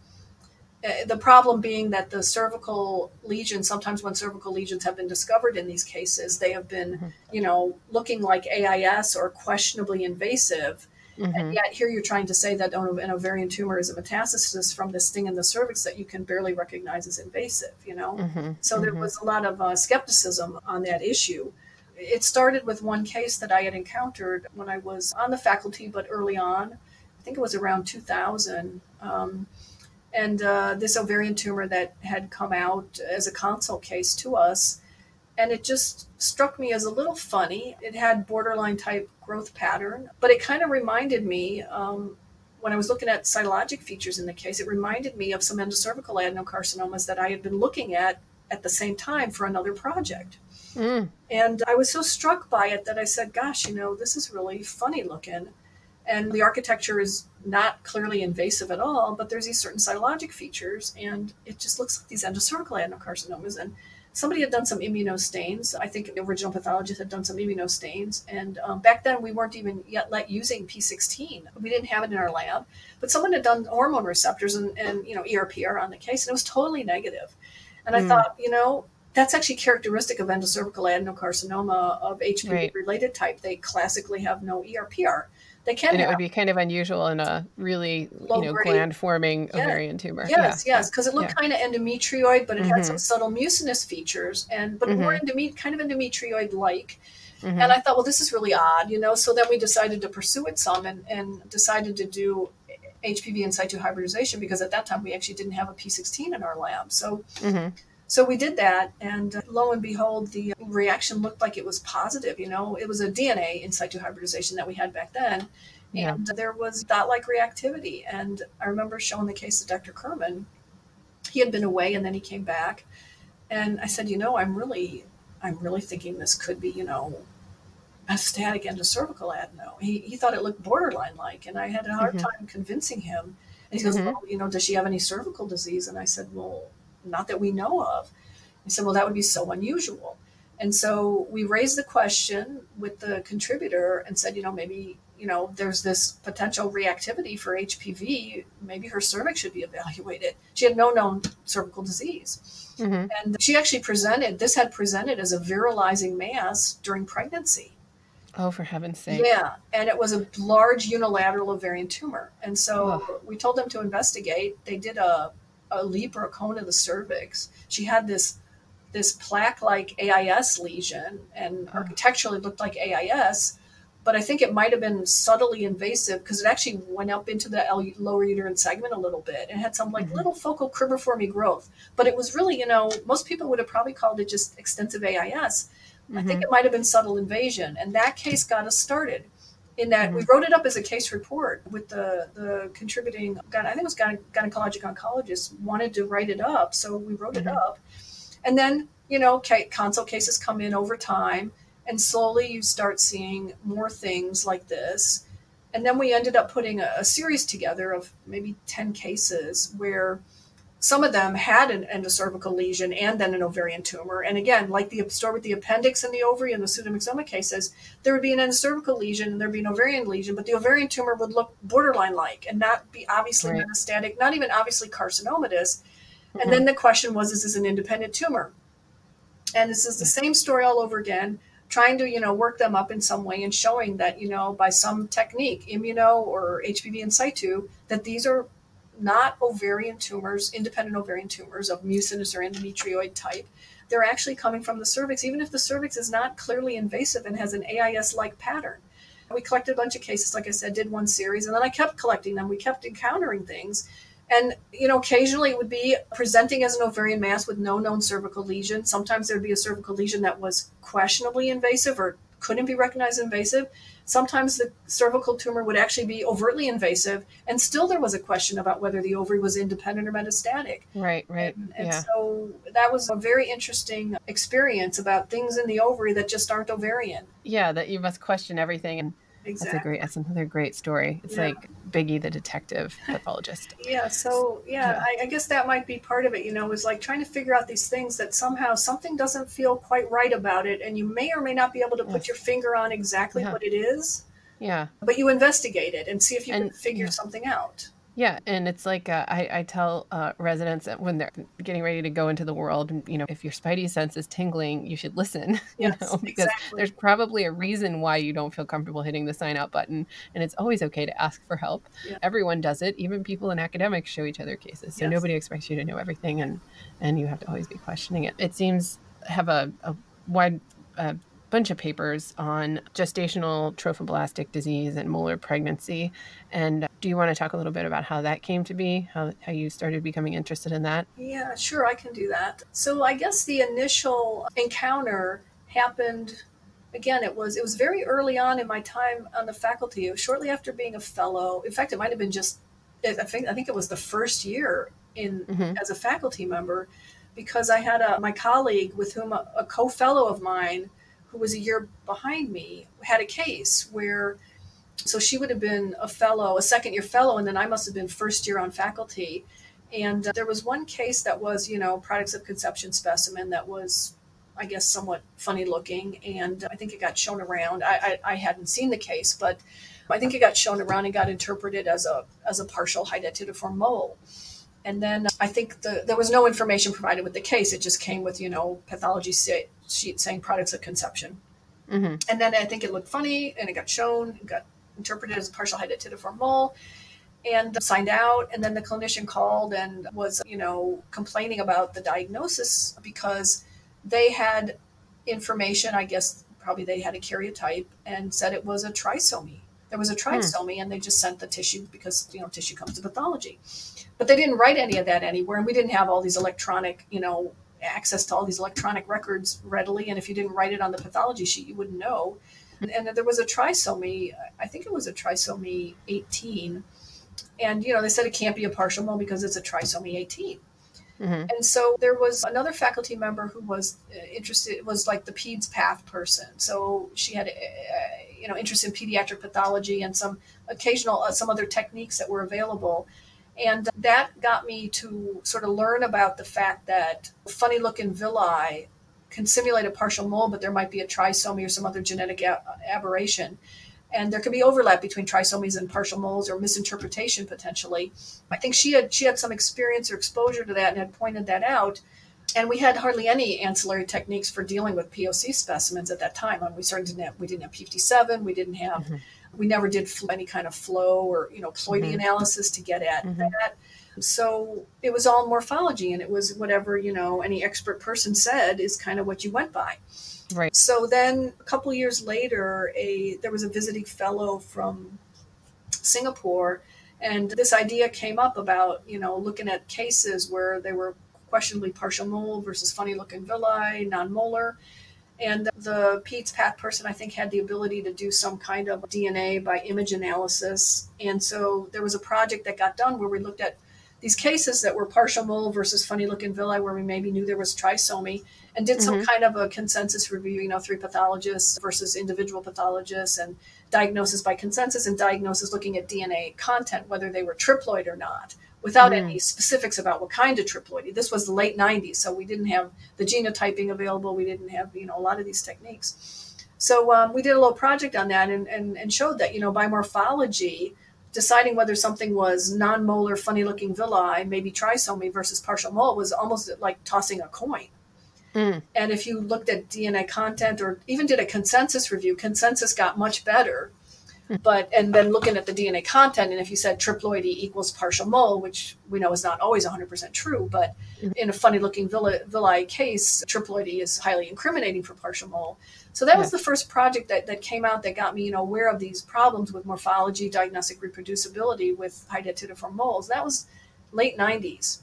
eh, the problem being that the cervical lesions, sometimes when cervical lesions have been discovered in these cases, they have been, Mhm. you know, looking like AIS or questionably invasive. Mhm. And yet here you're trying to say that an an ovarian tumor is a metastasis from this thing in the cervix that you can barely recognize as invasive, you know? Mhm. So there Mhm. was a lot of uh, skepticism on that issue. It started with one case that I had encountered when I was on the faculty, but early on. I think it was around 2000. Um, and uh, this ovarian tumor that had come out as a consult case to us. And it just struck me as a little funny. It had borderline type growth pattern, but it kind of reminded me um, when I was looking at cytologic features in the case, it reminded me of some endocervical adenocarcinomas that I had been looking at at the same time for another project. Mm. And I was so struck by it that I said, gosh, you know, this is really funny looking. And the architecture is not clearly invasive at all, but there's these certain cytologic features, and it just looks like these endocervical adenocarcinomas. And somebody had done some immunostains. I think the original pathologist had done some immunostains. And um, back then, we weren't even yet let using P16. We didn't have it in our lab, but someone had done hormone receptors and, and you know, ERPR on the case, and it was totally negative. And I Hmm. thought, you know, that's actually characteristic of endocervical adenocarcinoma of HPV Right. related type. They classically have no ERPR. They can And it have. would be kind of unusual in a really, Low you know, gland forming Yeah. ovarian tumor. Yes, Yeah, yes, because it looked yeah. kind of endometrioid, but it had some Mhm. subtle mucinous features, and but more endome- kind of endometrioid like. Mhm. And I thought, well, this is really odd, you know. So then we decided to pursue it some, and, and decided to do HPV in situ hybridization because at that time we actually didn't have a P16 in our lab. So Mhm. So we did that, and uh, lo and behold, the reaction looked like it was positive. You know, it was a DNA in situ hybridization that we had back then, Yeah. and there was dot-like reactivity. And I remember showing the case to Dr. Kurman. He had been away, and then he came back, and I said, you know, I'm really, I'm really thinking this could be, you know, a static endocervical adeno. He, he thought it looked borderline like, and I had a hard Mhm. time convincing him. And he goes, Mhm. well, you know, does she have any cervical disease? And I said, well, not that we know of. He said, well, that would be so unusual. And so we raised the question with the contributor and said, you know, maybe, you know, there's this potential reactivity for HPV. Maybe her cervix should be evaluated. She had no known cervical disease. Mhm. And she actually presented, this had presented as a virilizing mass during pregnancy. Oh, for heaven's sake. Yeah, and it was a large unilateral ovarian tumor. And so we told them to investigate. They did a, a LEEP or a cone of the cervix. She had this this plaque-like AIS lesion, and Oh. architecturally looked like AIS, but I think it might have been subtly invasive because it actually went up into the lower uterine segment a little bit and had some like Mhm. little focal cribriform growth. But it was really, you know, most people would have probably called it just extensive AIS. I think Mhm. it might have been subtle invasion, and that case got us started. In that we Mhm. wrote it up as a case report with the the contributing, I think it was gyne- gynecologic oncologist wanted to write it up, so we wrote it Mhm. up. And then you know, ca- consult cases come in over time, and slowly you start seeing more things like this. And then we ended up putting a, a series together of maybe ten cases where some of them had an endocervical lesion and then an ovarian tumor. And again, like the story with the appendix and the ovary and the pseudomyxoma cases, there would be an endocervical lesion and there'd be an ovarian lesion, but the ovarian tumor would look borderline like and not be obviously Right. metastatic, not even obviously carcinomatous. Mhm. And then the question was, is this an independent tumor? And this is the same story all over again, trying to, you know, work them up in some way and showing that, you know, by some technique, immuno or HPV in situ, that these are not ovarian tumors, independent ovarian tumors of mucinous or endometrioid type. They're actually coming from the cervix, even if the cervix is not clearly invasive and has an AIS like pattern. We collected a bunch of cases, like I said, did one series, and then I kept collecting them. We kept encountering things. And, you know, occasionally it would be presenting as an ovarian mass with no known cervical lesion. Sometimes there'd be a cervical lesion that was questionably invasive or couldn't be recognized invasive. Sometimes the cervical tumor would actually be overtly invasive, and still there was a question about whether the ovary was independent or metastatic. Right, right. And, and yeah. so that was a very interesting experience about things in the ovary that just aren't ovarian. Yeah, that you must question everything and Exactly. That's a great. That's another great story. It's Yeah. like Biggie, the detective pathologist. Yeah, so yeah, Yeah. I, I guess that might be part of it, you know, is like trying to figure out these things that somehow something doesn't feel quite right about it, and you may or may not be able to put Yes. your finger on exactly Yeah. what it is, Yeah, but you investigate it and see if you And- can figure something out. Yeah, and it's like uh, I, I tell uh, residents that when they're getting ready to go into the world, you know, if your spidey sense is tingling, you should listen. You Yes, know, because exactly. there's probably a reason why you don't feel comfortable hitting the sign out button, and it's always okay to ask for help. Yeah. Everyone does it. Even people in academics show each other cases, so Yes. nobody expects you to know everything, and and you have to always be questioning it. It seems have a, a wide uh, bunch of papers on gestational trophoblastic disease and molar pregnancy. And do you want to talk a little bit about how that came to be, how, how you started becoming interested in that? Yeah, sure, I can do that. So I guess the initial encounter happened again it was it was very early on in my time on the faculty it was shortly after being a fellow in fact it might have been just i think i think it was the first year in Mhm. as a faculty member because i had a my colleague with whom a, a co-fellow of mine who was a year behind me had a case where so she would have been a fellow a second year fellow and then i must have been first year on faculty and uh, there was one case that was you know products of conception specimen that was I guess somewhat funny looking, and I think it got shown around. I, I, I hadn't seen the case, but I think it got shown around and got interpreted as a as a partial hydatidiform mole. And then I think the, there was no information provided with the case. It just came with you know pathology sheet saying products of conception. Mm-hmm. And then I think it looked funny, and it got shown, it got interpreted as a partial hydatidiform mole, and signed out. And then the clinician called and was, you know, complaining about the diagnosis because they had information. I guess probably they had a karyotype and said it was a trisomy. There was a trisomy, and they just sent the tissue because you know tissue comes to pathology. But they didn't write any of that anywhere, and we didn't have all these electronic, you know, access to all these electronic records readily. And if you didn't write it on the pathology sheet, you wouldn't know. And, and there was a trisomy. I think it was a trisomy 18. And you know, they said it can't be a partial mole because it's a trisomy 18. Mm-hmm. And so there was another faculty member who was uh, interested, was like the PEDS path person. So she had, uh, you know, interest in pediatric pathology and some occasional, uh, some other techniques that were available. And that got me to sort of learn about the fact that funny looking villi can simulate a partial mole, but there might be a trisomy or some other genetic aberration. And there could be overlap between trisomies and partial moles or misinterpretation potentially. I think she had she had some experience or exposure to that and had pointed that out. And we had hardly any ancillary techniques for dealing with POC specimens at that time. And we certainly didn't have we didn't have P57, we didn't have Mhm. We never did fl- any kind of flow or you know ploidy Mhm. analysis to get at Mhm. that. So it was all morphology, and it was whatever you know any expert person said is kind of what you went by. Right. So then a couple years later, a there was a visiting fellow from Singapore, and this idea came up about you know looking at cases where they were questionably partial mole versus funny looking villi, non-molar. And the PEDS path person, I think, had the ability to do some kind of DNA by image analysis. And so there was a project that got done where we looked at these cases that were partial mole versus funny looking villi, where we maybe knew there was trisomy, and did some Mhm. kind of a consensus review, you know, three pathologists versus individual pathologists, and diagnosis by consensus and diagnosis looking at DNA content, whether they were triploid or not, without Mm. any specifics about what kind of triploidy. This was the late 90s, so we didn't have the genotyping available. We didn't have, you know, a lot of these techniques. So um, we did a little project on that and, and, and showed that, you know, by morphology, deciding whether something was non-molar, funny-looking villi, maybe trisomy versus partial mole, was almost like tossing a coin. Mm. And if you looked at DNA content or even did a consensus review, consensus got much better. But and then looking at the DNA content, and if you said triploidy equals partial mole, which we know is not always 100% true, but in a funny looking villi, villi case, triploidy is highly incriminating for partial mole. So that was the first project that, that came out that got me, you know, aware of these problems with morphology, diagnostic reproducibility with hydatidiform moles. That was late 90s.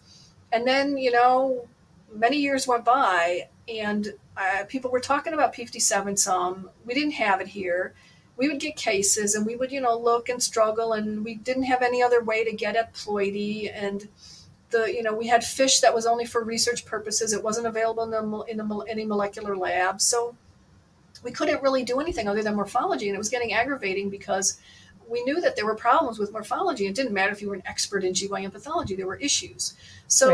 And then, you know, many years went by and uh, people were talking about P57 some. We didn't have it here. We would get cases and we would, you know, look and struggle and we didn't have any other way to get at ploidy and the, you know, we had FISH that was only for research purposes. It wasn't available in, the, in the, any molecular lab. So we couldn't really do anything other than morphology. And it was getting aggravating because we knew that there were problems with morphology. It didn't matter if you were an expert in GYN pathology, there were issues. So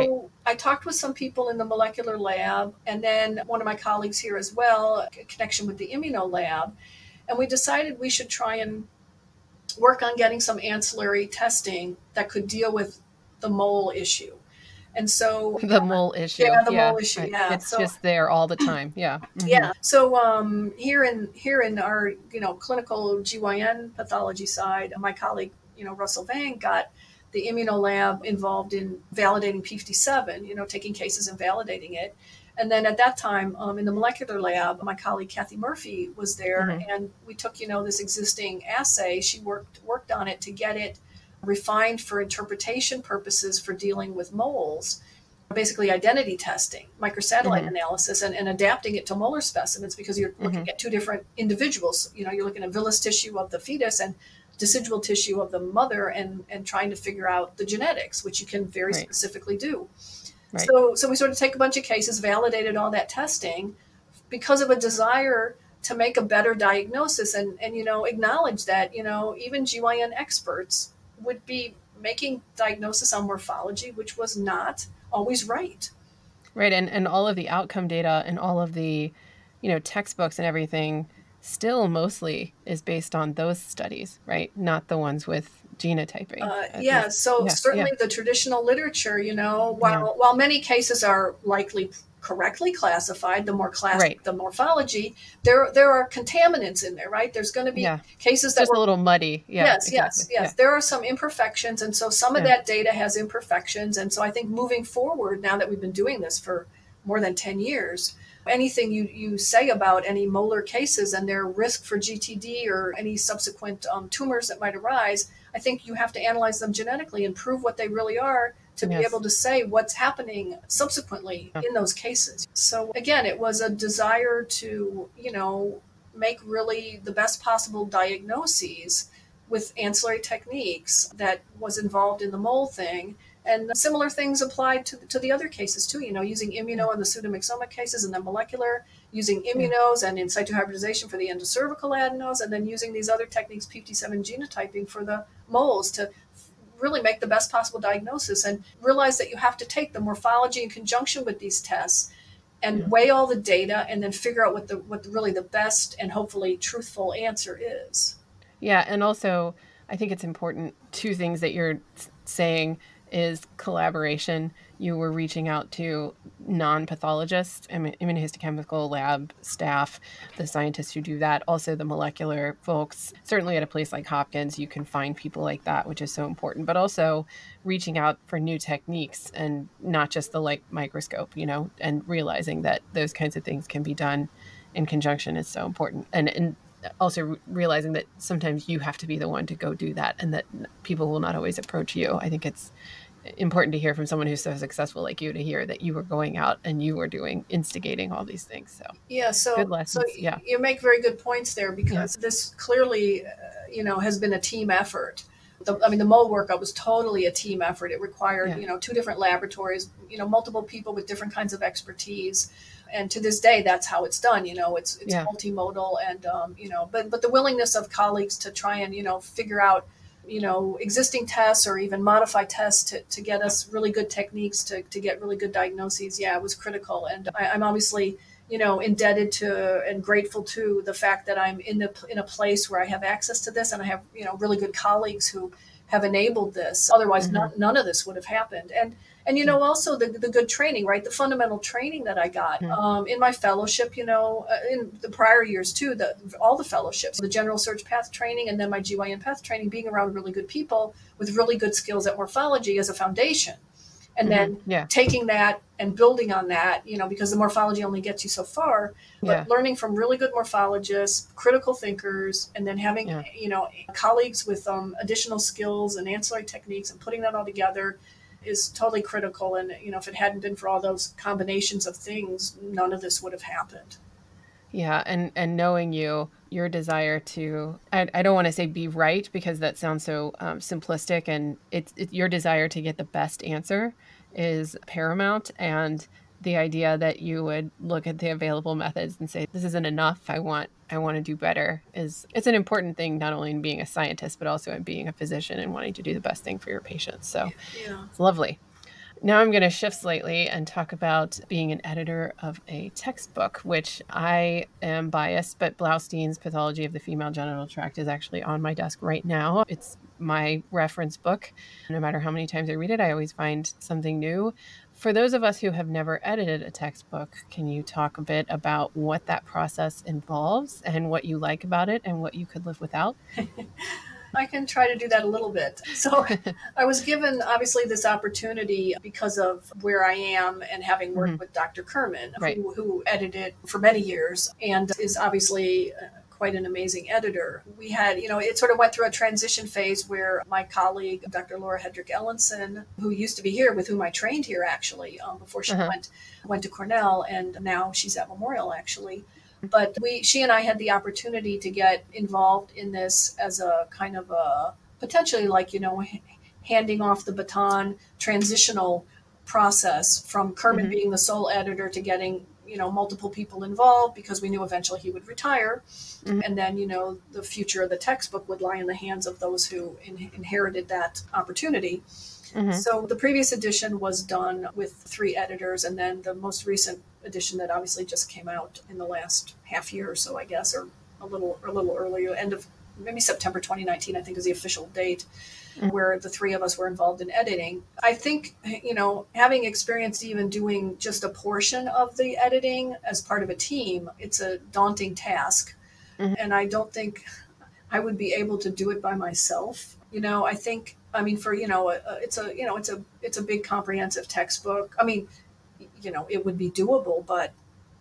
right. I talked with some people in the molecular lab, and then one of my colleagues here as well, a connection with the immuno lab. And we decided we should try and work on getting some ancillary testing that could deal with the mole issue. And so the mole issue, yeah, the yeah, mole issue, yeah, it's so, just there all the time, yeah, mm-hmm. yeah. So um, here in here in our you know clinical GYN pathology side, my colleague you know Russell Vang got the immunolab involved in validating P57, you know, taking cases and validating it. And then at that time, um, in the molecular lab, my colleague Kathy Murphy was there, mm-hmm. and we took, you know, this existing assay. She worked worked on it to get it refined for interpretation purposes for dealing with moles, basically identity testing, microsatellite mm-hmm. analysis, and, and, adapting it to molar specimens because you're looking mm-hmm. at two different individuals. You know, you're looking at villus tissue of the fetus and decidual tissue of the mother and, and trying to figure out the genetics, which you can very right. specifically do. Right. So, so we sort of take a bunch of cases, validated all that testing because of a desire to make a better diagnosis and, and you know acknowledge that you know even GYN experts would be making diagnosis on morphology, which was not always right. Right, and and all of the outcome data and all of the, you know, textbooks and everything still mostly is based on those studies, right? Not the ones with genotyping. Uh, yeah, so yeah, certainly yeah. the traditional literature, you know, while yeah. while many cases are likely correctly classified, the more classic right. the morphology, there there are contaminants in there, right? There's going to be yeah. cases that just were a little muddy. Yeah, yes, exactly. yes, yes. Yeah. There are some imperfections, and so some of that data has imperfections, and so I think moving forward, now that we've been doing this for more than ten years, anything you you say about any molar cases and their risk for GTD or any subsequent um, tumors that might arise, I think you have to analyze them genetically and prove what they really are to yes. be able to say what's happening subsequently in those cases. So again, it was a desire to, you know, make really the best possible diagnoses with ancillary techniques that was involved in the mole thing. And similar things apply to, to the other cases too, you know, using immuno in the pseudomyxoma cases and then molecular, using immunos and in situ hybridization for the endocervical adenos, and then using these other techniques, P57 genotyping for the moles to really make the best possible diagnosis and realize that you have to take the morphology in conjunction with these tests and yeah. weigh all the data and then figure out what the what really the best and hopefully truthful answer is. Yeah, and also I think it's important two things that you're saying is collaboration. You were reaching out to non pathologists, immunohistochemical lab staff, the scientists who do that, also the molecular folks. Certainly at a place like Hopkins, you can find people like that, which is so important, but also reaching out for new techniques and not just the like microscope, you know, and realizing that those kinds of things can be done in conjunction is so important. And, and also realizing that sometimes you have to be the one to go do that and that people will not always approach you. I think it's important to hear from someone who's so successful like you to hear that you were going out and you were doing instigating all these things so yeah so good lessons. so yeah you make very good points there because yeah. this clearly uh, you know has been a team effort the, I mean, the mole workup was totally a team effort. It required, yeah. you know, two different laboratories, you know, multiple people with different kinds of expertise. And to this day, that's how it's done. You know, it's it's yeah. multimodal, and um, you know, but but the willingness of colleagues to try and you know figure out you know existing tests or even modify tests to, to get us really good techniques to, to get really good diagnoses yeah it was critical. And I, i'm obviously you know indebted to and grateful to the fact that i'm in the in a place where i have access to this and i have you know really good colleagues who have enabled this. Otherwise mm-hmm. none, none of this would have happened. And and you know also the, the good training right the fundamental training that i got mm-hmm. um, in my fellowship you know uh, in the prior years too the all the fellowships the general surg path training and then my gyn path training being around really good people with really good skills at morphology as a foundation and mm-hmm. then yeah. taking that and building on that you know because the morphology only gets you so far but yeah. learning from really good morphologists critical thinkers and then having yeah. you know colleagues with um, additional skills and ancillary techniques and putting that all together is totally critical. And, you know, if it hadn't been for all those combinations of things, none of this would have happened. Yeah, and and knowing you, your desire to I, I don't want to say be right because that sounds so um, simplistic, and it's it, your desire to get the best answer is paramount, and the idea that you would look at the available methods and say this isn't enough. I want i want to do better is it's an important thing not only in being a scientist but also in being a physician and wanting to do the best thing for your patients. So yeah. it's lovely. Now i'm going to shift slightly and talk about being an editor of a textbook which i am biased but blaustein's pathology of the female genital tract is actually on my desk right now. It's my reference book. No matter how many times i read it i always find something new for those of us who have never edited a textbook, can you talk a bit about what that process involves and what you like about it and what you could live without? I can try to do that a little bit. So, I was given obviously this opportunity because of where I am and having worked mm-hmm. with Dr. Kurman, right. who, who, edited for many years and is obviously quite an amazing editor. We had, you know, it sort of went through a transition phase where my colleague, Dr. Lora Hedrick Ellenson, who used to be here, with whom I trained here actually um, before she uh-huh. went went to Cornell, and now she's at Memorial actually. But we, she and I had the opportunity to get involved in this as a kind of a potentially like you know handing off the baton transitional process from Kurman mm-hmm. being the sole editor to getting you know multiple people involved because we knew eventually he would retire mm-hmm. and then you know the future of the textbook would lie in the hands of those who in- inherited that opportunity mm-hmm. so the previous edition was done with three editors and then the most recent edition that obviously just came out in the last half year or so i guess or a little a little earlier end of maybe september 2019 i think is the official date mm-hmm. where the three of us were involved in editing. I think, you know, having experienced even doing just a portion of the editing as part of a team, it's a daunting task. Mm-hmm. And I don't think I would be able to do it by myself. You know, I think, I mean, for, you know, it's a, you know, it's a, it's a big comprehensive textbook. I mean, you know, it would be doable, but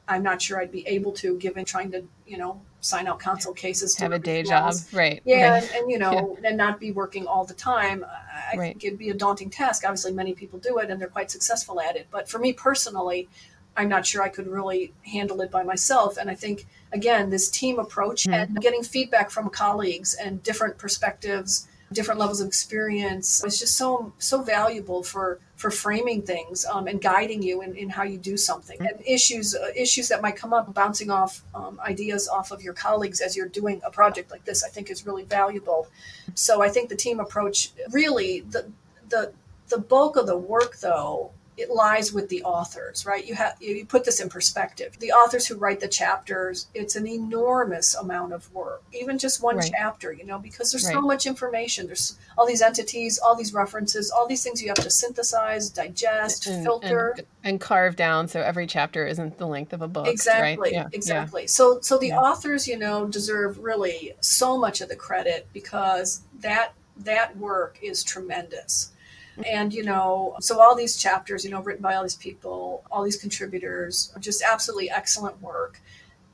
I'm not sure I'd be able to given trying to, you know, sign out consult cases. Have a day job, right? Yeah, right. And, and, you know, yeah. and not be working all the time. I right. think it'd be a daunting task. Obviously, many people do it and they're quite successful at it. But for me personally, I'm not sure I could really handle it by myself. And I think again, this team approach mm-hmm. and getting feedback from colleagues and different perspectives different levels of experience. Is just so so valuable for for framing things um, and guiding you in, in how you do something. And issues uh, issues that might come up bouncing off um, ideas off of your colleagues as you're doing a project like this i think is really valuable. So i think the team approach really the the the bulk of the work though it lies with the authors, right? You have you put this in perspective. The authors who write the chapters, it's an enormous amount of work, even just one right. chapter, you know, because there's right. so much information. There's all these entities, all these references, all these things you have to synthesize, digest, and, filter, and, and, carve down so every chapter isn't the length of a book. Exactly, right? yeah. exactly. Yeah. So, so the yeah. authors, you know, deserve really so much of the credit because that that work is tremendous and, you know, so all these chapters, you know, written by all these people, all these contributors, just absolutely excellent work.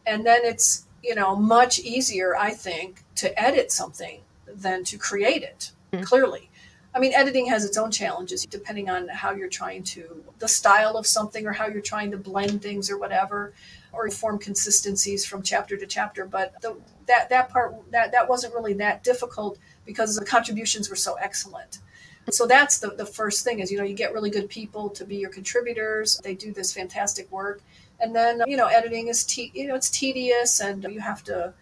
And then it's, you know, much easier, I think, to edit something than to create it, mm-hmm. clearly. I mean, editing has its own challenges depending on how you're trying to, the style of something or how you're trying to blend things or whatever, or form consistencies from chapter to chapter. But the, that, that part, that, that wasn't really that difficult because the contributions were so excellent so that's the, the first thing is you know you get really good people to be your contributors. They do this fantastic work. And then you know editing is te- you know it's tedious and you have to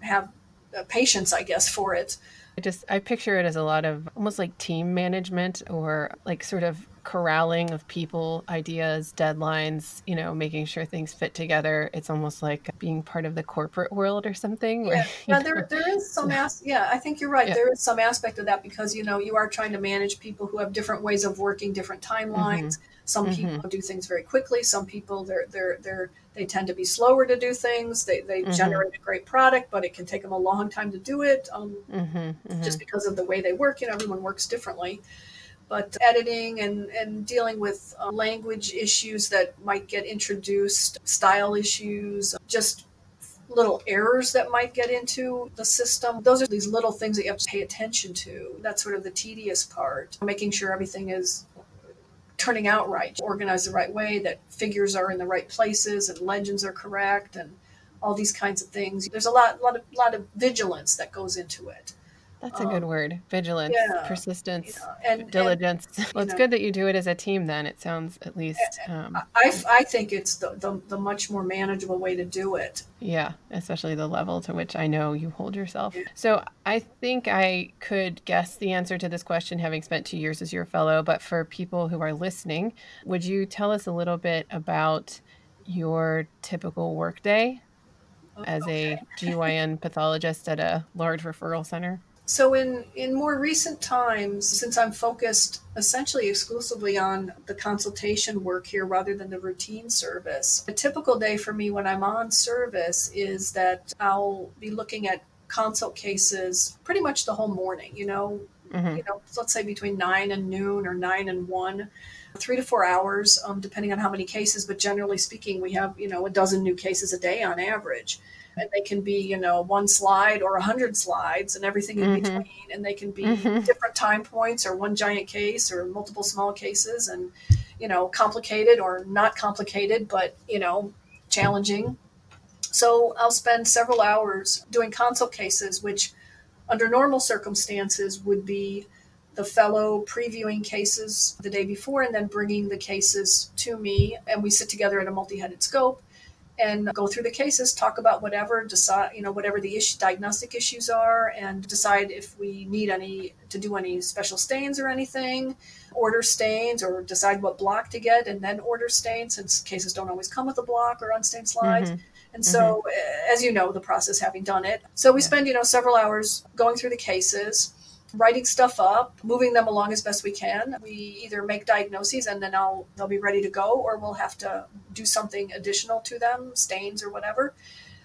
have uh, patience i guess for it. I just i picture it as a lot of almost like team management or like sort of corralling of people, ideas, deadlines, you know, making sure things fit together. It's almost like being part of the corporate world or something. Where, yeah, there, there is some, as- yeah, I think you're right. Yeah. There is some aspect of that because, you know, you are trying to manage people who have different ways of working, different timelines. Mm-hmm. Some mm-hmm. people do things very quickly. Some people, they're, they're, they're, they tend to be slower to do things. They, they mm-hmm. generate a great product, but it can take them a long time to do it um, mm-hmm. Mm-hmm. just because of the way they work. You know, everyone works differently but editing and, and dealing with uh, language issues that might get introduced, style issues, just little errors that might get into the system. Those are these little things that you have to pay attention to. That's sort of the tedious part, making sure everything is turning out right, organized the right way, that figures are in the right places and legends are correct and all these kinds of things. There's a lot, lot of, lot of vigilance that goes into it. That's a good um, word. Vigilance, yeah, persistence, and diligence. And, well, it's know, good that you do it as a team. Then it sounds at least. Um, I, I think it's the, the, the much more manageable way to do it. Yeah, especially the level to which I know you hold yourself. So I think I could guess the answer to this question, having spent two years as your fellow. But for people who are listening, would you tell us a little bit about your typical workday as okay. a GYN pathologist at a large referral center? So in in more recent times, since I'm focused essentially exclusively on the consultation work here rather than the routine service, a typical day for me when I'm on service is that I'll be looking at consult cases pretty much the whole morning. You know, mm-hmm. you know, let's say between nine and noon or nine and one three to four hours, um, depending on how many cases. But generally speaking, we have you know a dozen new cases a day on average and they can be you know one slide or a hundred slides and everything in mm-hmm. between and they can be mm-hmm. different time points or one giant case or multiple small cases and you know complicated or not complicated but you know challenging so i'll spend several hours doing consult cases which under normal circumstances would be the fellow previewing cases the day before and then bringing the cases to me and we sit together in a multi-headed scope and go through the cases, talk about whatever, decide, you know, whatever the issue, diagnostic issues are, and decide if we need any to do any special stains or anything, order stains, or decide what block to get, and then order stains, since cases don't always come with a block or unstained slides. Mm-hmm. And so, mm-hmm. as you know, the process having done it, so we yeah. spend you know several hours going through the cases writing stuff up, moving them along as best we can. We either make diagnoses and then I'll they'll be ready to go, or we'll have to do something additional to them, stains or whatever.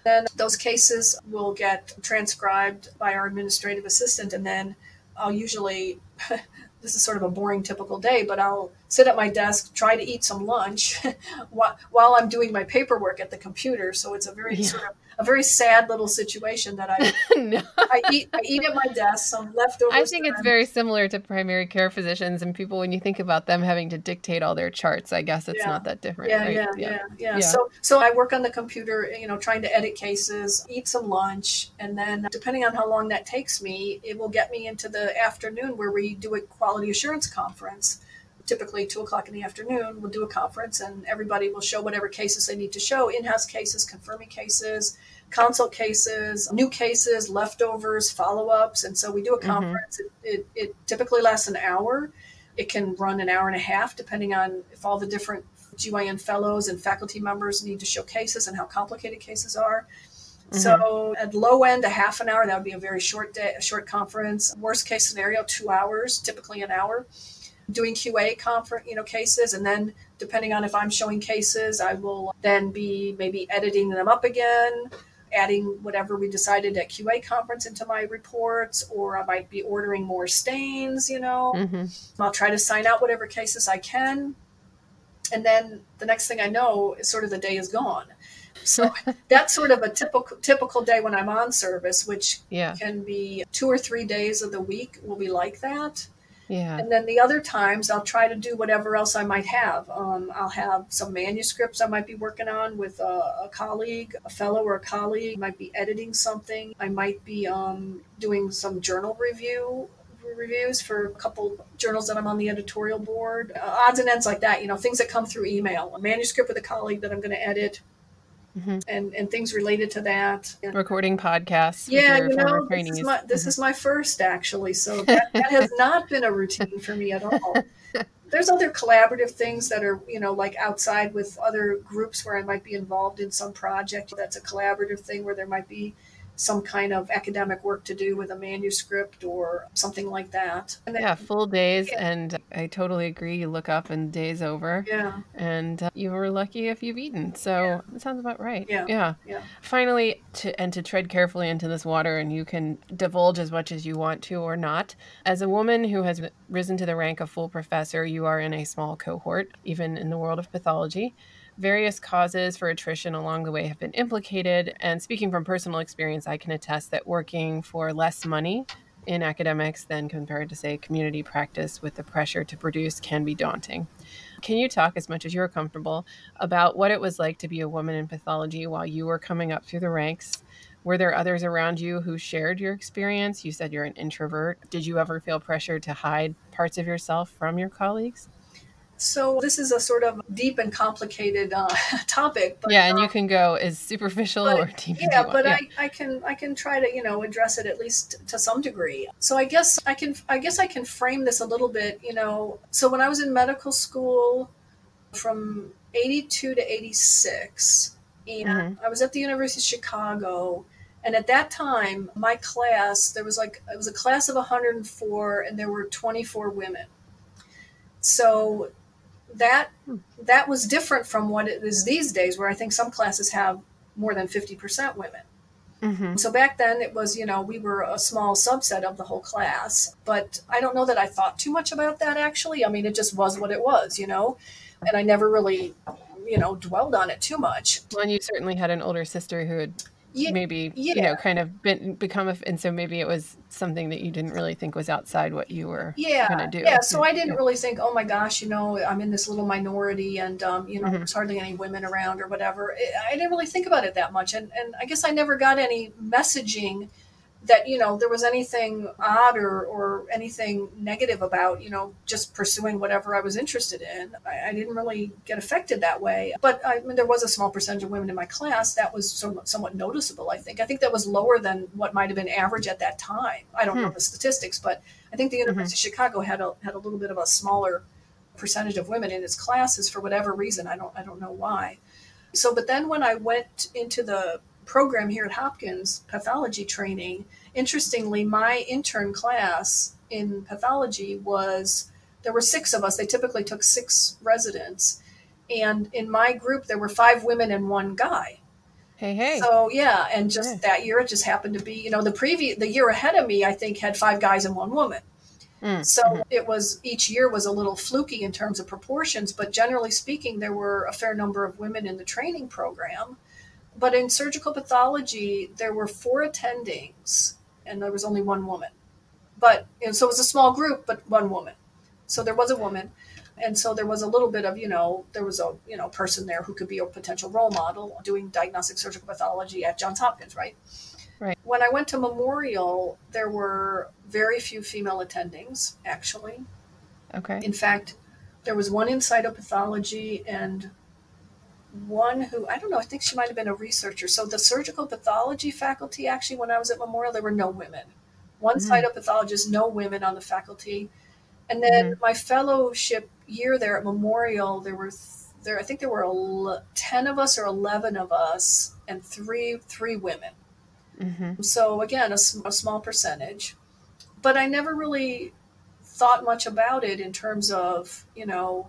Then those cases will get transcribed by our administrative assistant, and then I'll usually this is sort of a boring typical day, but I'll sit at my desk, try to eat some lunch while I'm doing my paperwork at the computer. So it's a very yeah. sort of a very sad little situation that I no. I eat I eat at my desk some leftovers. I think it's very similar to primary care physicians and people when you think about them having to dictate all their charts. I guess it's yeah. not that different. Yeah, right? yeah, yeah, yeah, yeah, So so I work on the computer, you know, trying to edit cases, eat some lunch, and then depending on how long that takes me, it will get me into the afternoon where we do a quality assurance conference typically two o'clock in the afternoon, we'll do a conference and everybody will show whatever cases they need to show in house cases, confirming cases, consult cases, new cases, leftovers, follow ups. And so we do a mm-hmm. conference. Mm-hmm. It, it, it, typically lasts an hour. It can run an hour and a half, depending on if all the different GYN fellows and faculty members need to show cases and how complicated cases are. Mm-hmm. So at low end, a half an hour, that would be a very short day, a short conference. Worst case scenario, two hours, typically an hour doing QA conference, you know, cases, and then depending on if I'm showing cases, I will then be maybe editing them up again, adding whatever we decided at QA conference into my reports, or I might be ordering more stains. You know, mm-hmm. I'll try to sign out whatever cases I can, and then the next thing I know, is sort of the day is gone. So that's sort of a typical typical day when I'm on service, which yeah. can be two or three days of the week will be like that. Yeah. And then the other times I'll try to do whatever else I might have. Um, I'll have some manuscripts I might be working on with a, a, colleague, a fellow or a colleague. Might be editing something. I might be um, doing some journal review reviews for a couple journals that I'm on the editorial board. Uh, odds and ends like that, you know, things that come through email. A manuscript with a colleague that I'm going to edit mm-hmm. and and things related to that. And, Recording podcasts. Yeah, you know, this, is my, this mm-hmm. is my first actually, so that, that has not been a routine for me at all. There's other collaborative things that are, you know, like outside with other groups where I might be involved in some project that's a collaborative thing where there might be some kind of academic work to do with a manuscript or something like that. Then, yeah, full days. Yeah. And I totally agree. You look up and day's over. Yeah. And uh, you were lucky if you've eaten. So yeah. it sounds about right. Yeah. Yeah. yeah. Finally, to, and to tread carefully into this water, and you can divulge as much as you want to or not. As a woman who has risen to the rank of full professor, you are in a small cohort, even in the world of pathology. Various causes for attrition along the way have been implicated. And speaking from personal experience, I can attest that working for less money in academics than compared to, say, community practice with the pressure to produce can be daunting. Can you talk as much as you're comfortable about what it was like to be a woman in pathology while you were coming up through the ranks? Were there others around you who shared your experience? You said you're an introvert. Did you ever feel pressure to hide parts of yourself from your colleagues? So this is a sort of deep and complicated uh, topic. But, yeah, and um, you can go as superficial but, or deep. Yeah, but yeah. I, I can I can try to you know address it at least to some degree. So I guess I can I guess I can frame this a little bit. You know, so when I was in medical school, from eighty two to eighty six, and mm-hmm. I was at the University of Chicago. And at that time, my class, there was like, it was a class of 104, and there were 24 women. So that that was different from what it is these days, where I think some classes have more than fifty percent women. Mm-hmm. So back then it was, you know, we were a small subset of the whole class. But I don't know that I thought too much about that actually. I mean, it just was what it was, you know, and I never really, you know, dwelled on it too much. Well, and you certainly had an older sister who had yeah, maybe yeah. you know kind of been become a, and so maybe it was something that you didn't really think was outside what you were yeah going to do yeah so i didn't really think oh my gosh you know i'm in this little minority and um, you know mm-hmm. there's hardly any women around or whatever i didn't really think about it that much and, and i guess i never got any messaging that you know there was anything odd or, or anything negative about you know just pursuing whatever I was interested in. I, I didn't really get affected that way, but I mean, there was a small percentage of women in my class that was somewhat, somewhat noticeable. I think I think that was lower than what might have been average at that time. I don't hmm. know the statistics, but I think the mm-hmm. University mm-hmm. of Chicago had a had a little bit of a smaller percentage of women in its classes for whatever reason. I don't I don't know why. So, but then when I went into the program here at Hopkins, pathology training, interestingly, my intern class in pathology was there were six of us. They typically took six residents. And in my group, there were five women and one guy. Hey, hey. So yeah, and just that year, it just happened to be, you know, the previous, the year ahead of me, I think had five guys and one woman. Mm, so mm-hmm. it was each year was a little fluky in terms of proportions, but generally speaking, there were a fair number of women in the training program. But in surgical pathology, there were four attendings and there was only one woman. But and so it was a small group, but one woman. So there was a woman. And so there was a little bit of, you know, there was a, you know, person there who could be a potential role model doing diagnostic surgical pathology at Johns Hopkins, right? Right. When I went to Memorial, there were very few female attendings, actually. Okay. In fact, there was one in cytopathology and one who I don't know, I think she might have been a researcher. So the surgical pathology faculty, actually, when I was at Memorial, there were no women. One mm-hmm. cytopathologist, no women on the faculty. And then mm-hmm. my fellowship year there at Memorial, there were th- there I think there were el- ten of us or eleven of us, and three three women. Mm-hmm. So again, a, a small percentage, but I never really thought much about it in terms of you know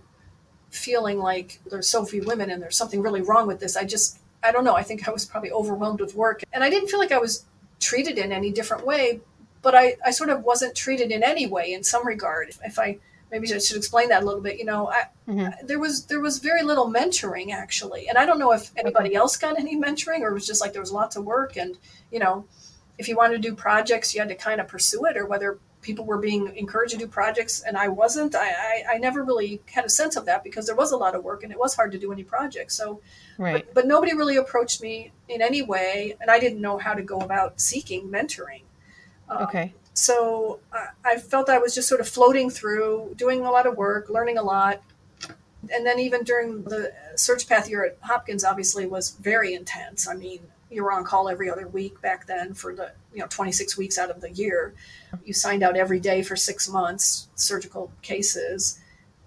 feeling like there's so few women and there's something really wrong with this. I just, I don't know. I think I was probably overwhelmed with work. And I didn't feel like I was treated in any different way, but I, I sort of wasn't treated in any way in some regard. If I, maybe I should explain that a little bit. You know, I, mm-hmm. there was there was very little mentoring actually, and I don't know if anybody else got any mentoring or it was just like there was lots of work, and you know, if you wanted to do projects, you had to kind of pursue it, or whether people were being encouraged to do projects and I wasn't. I, I, I, never really had a sense of that because there was a lot of work and it was hard to do any projects. So, right. but, but nobody really approached me in any way, and I didn't know how to go about seeking mentoring. Um, okay. So I, I felt I was just sort of floating through, doing a lot of work, learning a lot. And then even during the surg path year at Hopkins, obviously was very intense. I mean, you were on call every other week back then for the you know 26 weeks out of the year. You signed out every day for six months surgical cases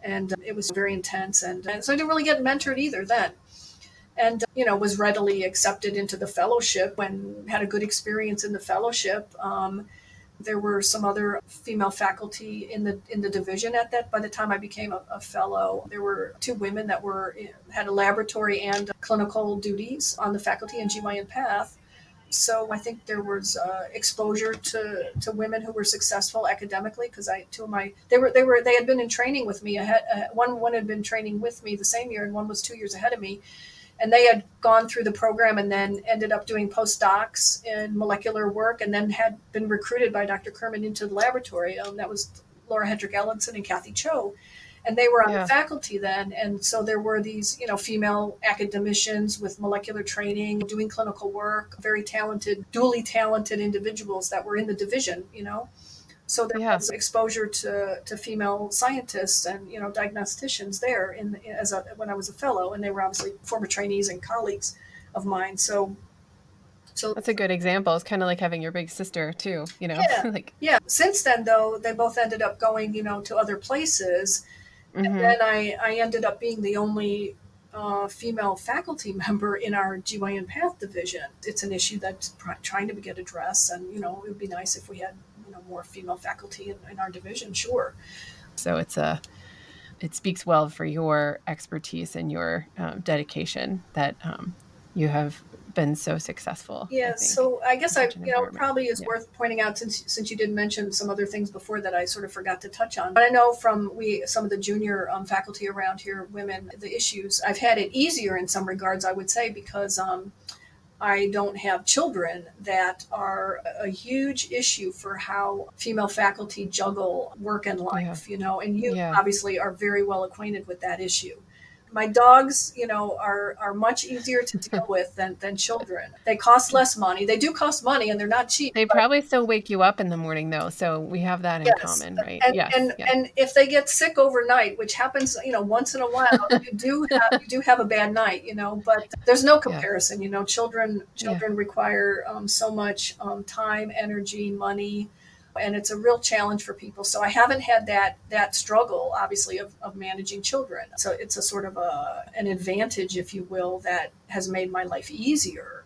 and it was very intense and, and so i didn't really get mentored either then. And you know was readily accepted into the fellowship when had a good experience in the fellowship um, there were some other female faculty in the in the division at that. By the time I became a, a, fellow, there were two women that were had a laboratory and clinical duties on the faculty in GYN Path. So I think there was uh, exposure to, to women who were successful academically because I two of my they were they were they had been in training with me. I had uh, one one had been training with me the same year and one was two years ahead of me and they had gone through the program and then ended up doing postdocs in molecular work and then had been recruited by Dr. Kurman into the laboratory. Um, that was Lora Hedrick Ellenson and Kathy Cho. And they were on yeah. the faculty then. And so there were these, you know, female academicians with molecular training, doing clinical work, very talented, dually talented individuals that were in the division, you know. So there yeah. was exposure to, to female scientists and you know diagnosticians there in as a, when I was a fellow, and they were obviously former trainees and colleagues of mine. So so that's a good example. It's kind of like having your big sister too, you know. Yeah. like yeah. Since then, though, they both ended up going, you know, to other places, mm-hmm. and then I I ended up being the only uh, female faculty member in our GYN Path division. It's an issue that's pr- trying to get addressed, and you know, it would be nice if we had know more female faculty in, in our division, sure. So it's a it speaks well for your expertise and your um, dedication that um, you have been so successful. Yeah, I so I guess I, you know, probably is yeah. worth pointing out since since you did mention some other things before that I sort of forgot to touch on. But I know from we some of the junior um, faculty around here, women, the issues I've had it easier in some regards, I would say, because um, I don't have children that are a huge issue for how female faculty juggle work and life, yeah. you know, and you yeah. obviously are very well acquainted with that issue my dogs, you know, are are much easier to deal with than than children. They cost less money. They do cost money, and they're not cheap. They probably still wake you up in the morning, though. So we have that in yes. common, right? And, yes. And yeah. and if they get sick overnight, which happens, you know, once in a while, you do have you do have a bad night, you know. But there's no comparison. Yeah. You know, children children yeah. require um, so much um, time, energy, money and it's a real challenge for people. So I haven't had that that struggle, obviously, of, of managing children. So it's a sort of a an advantage, if you will, that has made my life easier,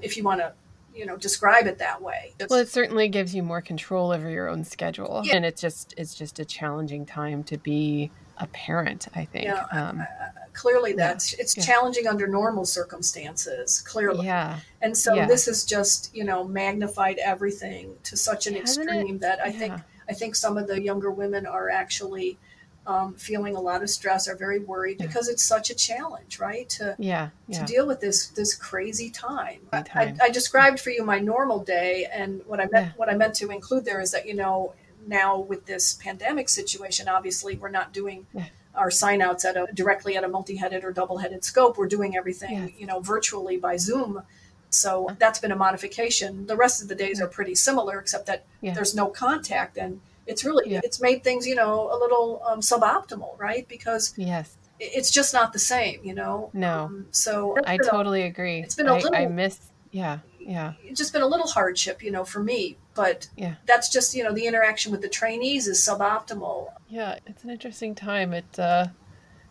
if you want to you know describe it that way well it certainly gives you more control over your own schedule yeah. and it's just it's just a challenging time to be a parent i think yeah, um, clearly that's it's yeah. challenging under normal circumstances clearly yeah and so yeah. this has just you know magnified everything to such an Hasn't extreme it? that i yeah. think i think some of the younger women are actually um, feeling a lot of stress are very worried because it's such a challenge right to yeah, to deal with this this crazy time, time. I, I, described for you my normal day and what i meant what i meant to include there is that you know now with this pandemic situation obviously we're not doing our sign outs at a directly at a multi-headed or double-headed scope. We're doing everything, yes. you know, virtually by Zoom. So that's been a modification. The rest of the days are pretty similar, except that yeah. there's no contact, and it's really yeah. it's made things, you know, a little um, suboptimal, right? Because yes, it's just not the same, you know. No. Um, so I totally a, agree. It's been a little. I miss. Yeah. Yeah. It's just been a little hardship, you know, for me. But yeah. that's just, you know, the interaction with the trainees is suboptimal. Yeah, it's an interesting time. It uh,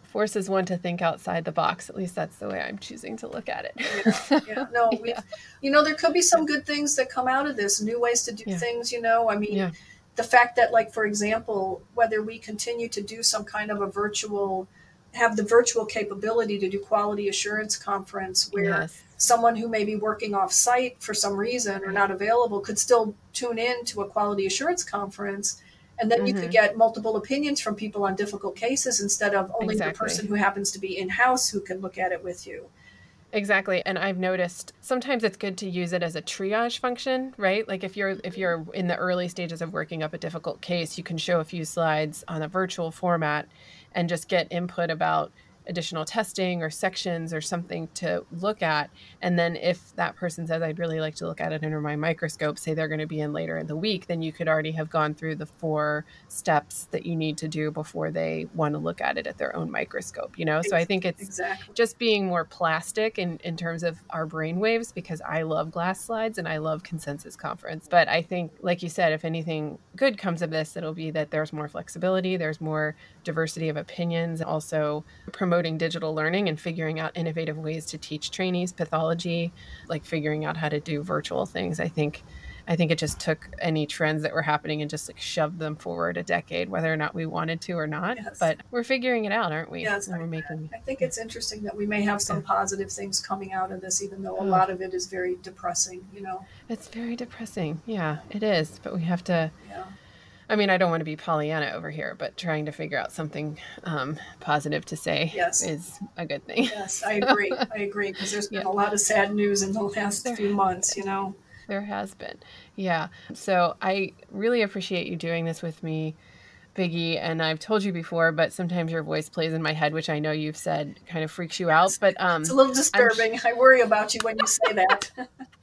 forces one to think outside the box. At least that's the way I'm choosing to look at it. yeah, yeah. No, yeah. you know, there could be some good things that come out of this, new ways to do yeah. things, you know. I mean, the fact that, like, for example, whether we continue to do some kind of a virtual have the virtual capability to do quality assurance conference where yes. someone who may be working off site for some reason or not available could still tune in to a quality assurance conference and then mm-hmm. you could mm-hmm. get multiple opinions from people on difficult cases instead of only exactly. the person who happens to be in house who can look at it with you Exactly. And I've noticed sometimes it's good to use it as a triage function, right? Like if you're if you're in the early stages of working up a difficult case, you can show a few slides on a virtual format and just get input about additional testing or sections or something to look at. And then if that person says, I'd really like to look at it under my microscope, say they're going to be in later in the week, then you could already have gone through the four steps that you need to do before they want to look at it at their own microscope, you know? So I think it's exactly. just being more plastic in, in terms of our brain waves because I love glass slides and I love consensus conference. But I think, like you said, if anything good comes of this, it'll be that there's more flexibility, there's more diversity of opinions, also promoting digital learning and figuring out innovative ways to teach trainees pathology, like figuring out how to do virtual things. I think I think it just took any trends that were happening and just like shoved them forward a decade, whether or not we wanted to or not. Yes. But we're figuring it out, aren't we? Yes, and we're making. I think it's interesting that we may have some positive things coming out of this, even though a mm. lot of it is very depressing. You know, it's very depressing. Yeah, it is. But we have to. Yeah I mean, I don't want to be Pollyanna over here, but trying to figure out something um, positive to say yes. is a good thing. Yes, I agree. I agree because there's been yeah. a lot of sad news in the last there, few months, you know. There has been. Yeah. So I really appreciate you doing this with me. Biggie, and I've told you before, but sometimes your voice plays in my head, which I know you've said kind of freaks you out. But um, it's a little disturbing. I worry about you when you say that.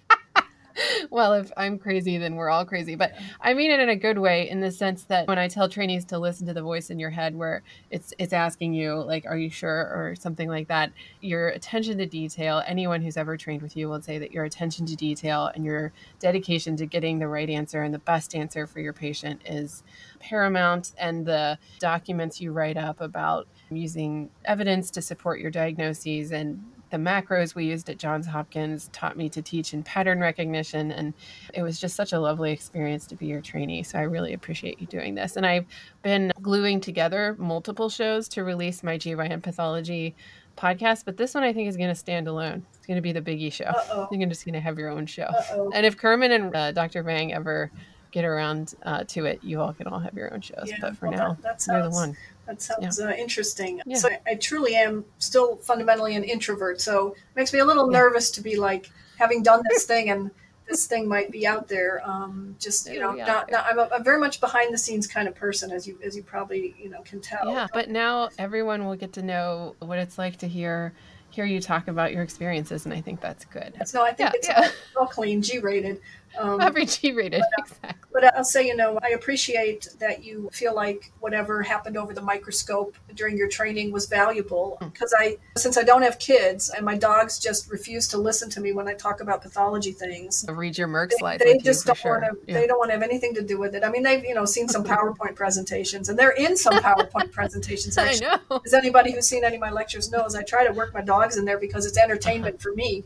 well, if I'm crazy, then we're all crazy. But I mean it in a good way, in the sense that when I tell trainees to listen to the voice in your head, where it's it's asking you like, "Are you sure?" or something like that, your attention to detail. Anyone who's ever trained with you will say that your attention to detail and your dedication to getting the right answer and the best answer for your patient is paramount. And the documents you write up about using evidence to support your diagnoses and the macros we used at Johns Hopkins taught me to teach in pattern recognition. And it was just such a lovely experience to be your trainee. So I really appreciate you doing this. And I've been gluing together multiple shows to release my GYN pathology podcast, but this one I think is going to stand alone. It's going to be the Biggie show. Uh-oh. You're just going to have your own show. Uh-oh. And if Kurman and uh, Dr. Vang ever get around uh, to it, you all can all have your own shows. Yeah, but for well, now, that, that sounds, you're the one. That sounds yeah. uh, interesting. Yeah. So I, I, truly am still fundamentally an introvert. So it makes me a little yeah. nervous to be like having done this thing and this thing might be out there. Um, just you know, not, not, I'm, a, I'm very much behind the scenes kind of person, as you as you probably you know can tell. Yeah, but now everyone will get to know what it's like to hear hear you talk about your experiences, and I think that's good. So I think it's all, all clean, G rated. Um, Every G rated, but, uh, exactly. But I'll say, you know, I appreciate that you feel like whatever happened over the microscope during your training was valuable. Because hmm. I, since I don't have kids and my dogs just refuse to listen to me when I talk about pathology things. read your Merck slides. They, they just don't sure. want to. Yeah. They don't want to have anything to do with it. I mean, they've you know seen some PowerPoint presentations, and they're in some PowerPoint presentations. Actually. I know. As anybody who's seen any of my lectures knows, I try to work my dogs in there because it's entertainment uh-huh. for me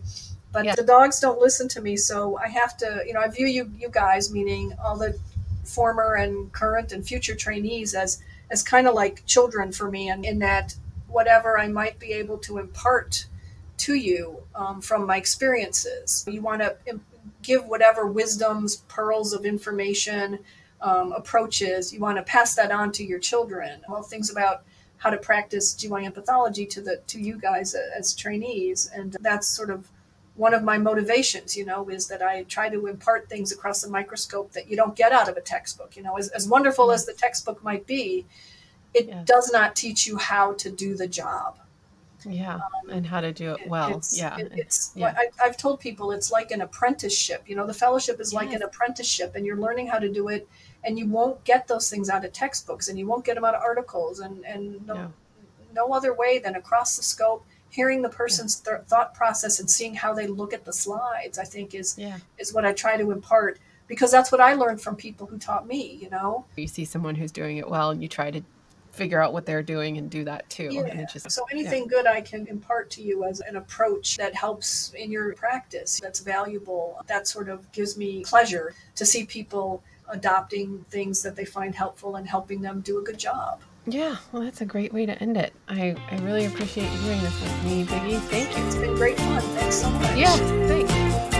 but yeah. the dogs don't listen to me so i have to you know i view you you guys meaning all the former and current and future trainees as as kind of like children for me and in that whatever i might be able to impart to you um, from my experiences you want to give whatever wisdoms pearls of information um, approaches you want to pass that on to your children all things about how to practice GYN pathology to the to you guys as trainees and that's sort of one of my motivations, you know, is that I try to impart things across the microscope that you don't get out of a textbook. You know, as, as wonderful as the textbook might be, it yeah. does not teach you how to do the job. Yeah, um, and how to do it well. It's, yeah, it, it's. Yeah. I, have told people it's like an apprenticeship. You know, the fellowship is yes. like an apprenticeship, and you're learning how to do it. And you won't get those things out of textbooks, and you won't get them out of articles, and and no, no, no other way than across the scope hearing the person's th- thought process and seeing how they look at the slides i think is yeah. is what i try to impart because that's what i learned from people who taught me you know you see someone who's doing it well and you try to figure out what they're doing and do that too yeah. Just, so anything yeah. good i can impart to you as an approach that helps in your practice that's valuable that sort of gives me pleasure to see people adopting things that they find helpful and helping them do a good job yeah, well, that's a great way to end it. I, I really appreciate you doing this with me, Biggie. Thank you. It's been great fun. Thanks so much. Yeah, thanks.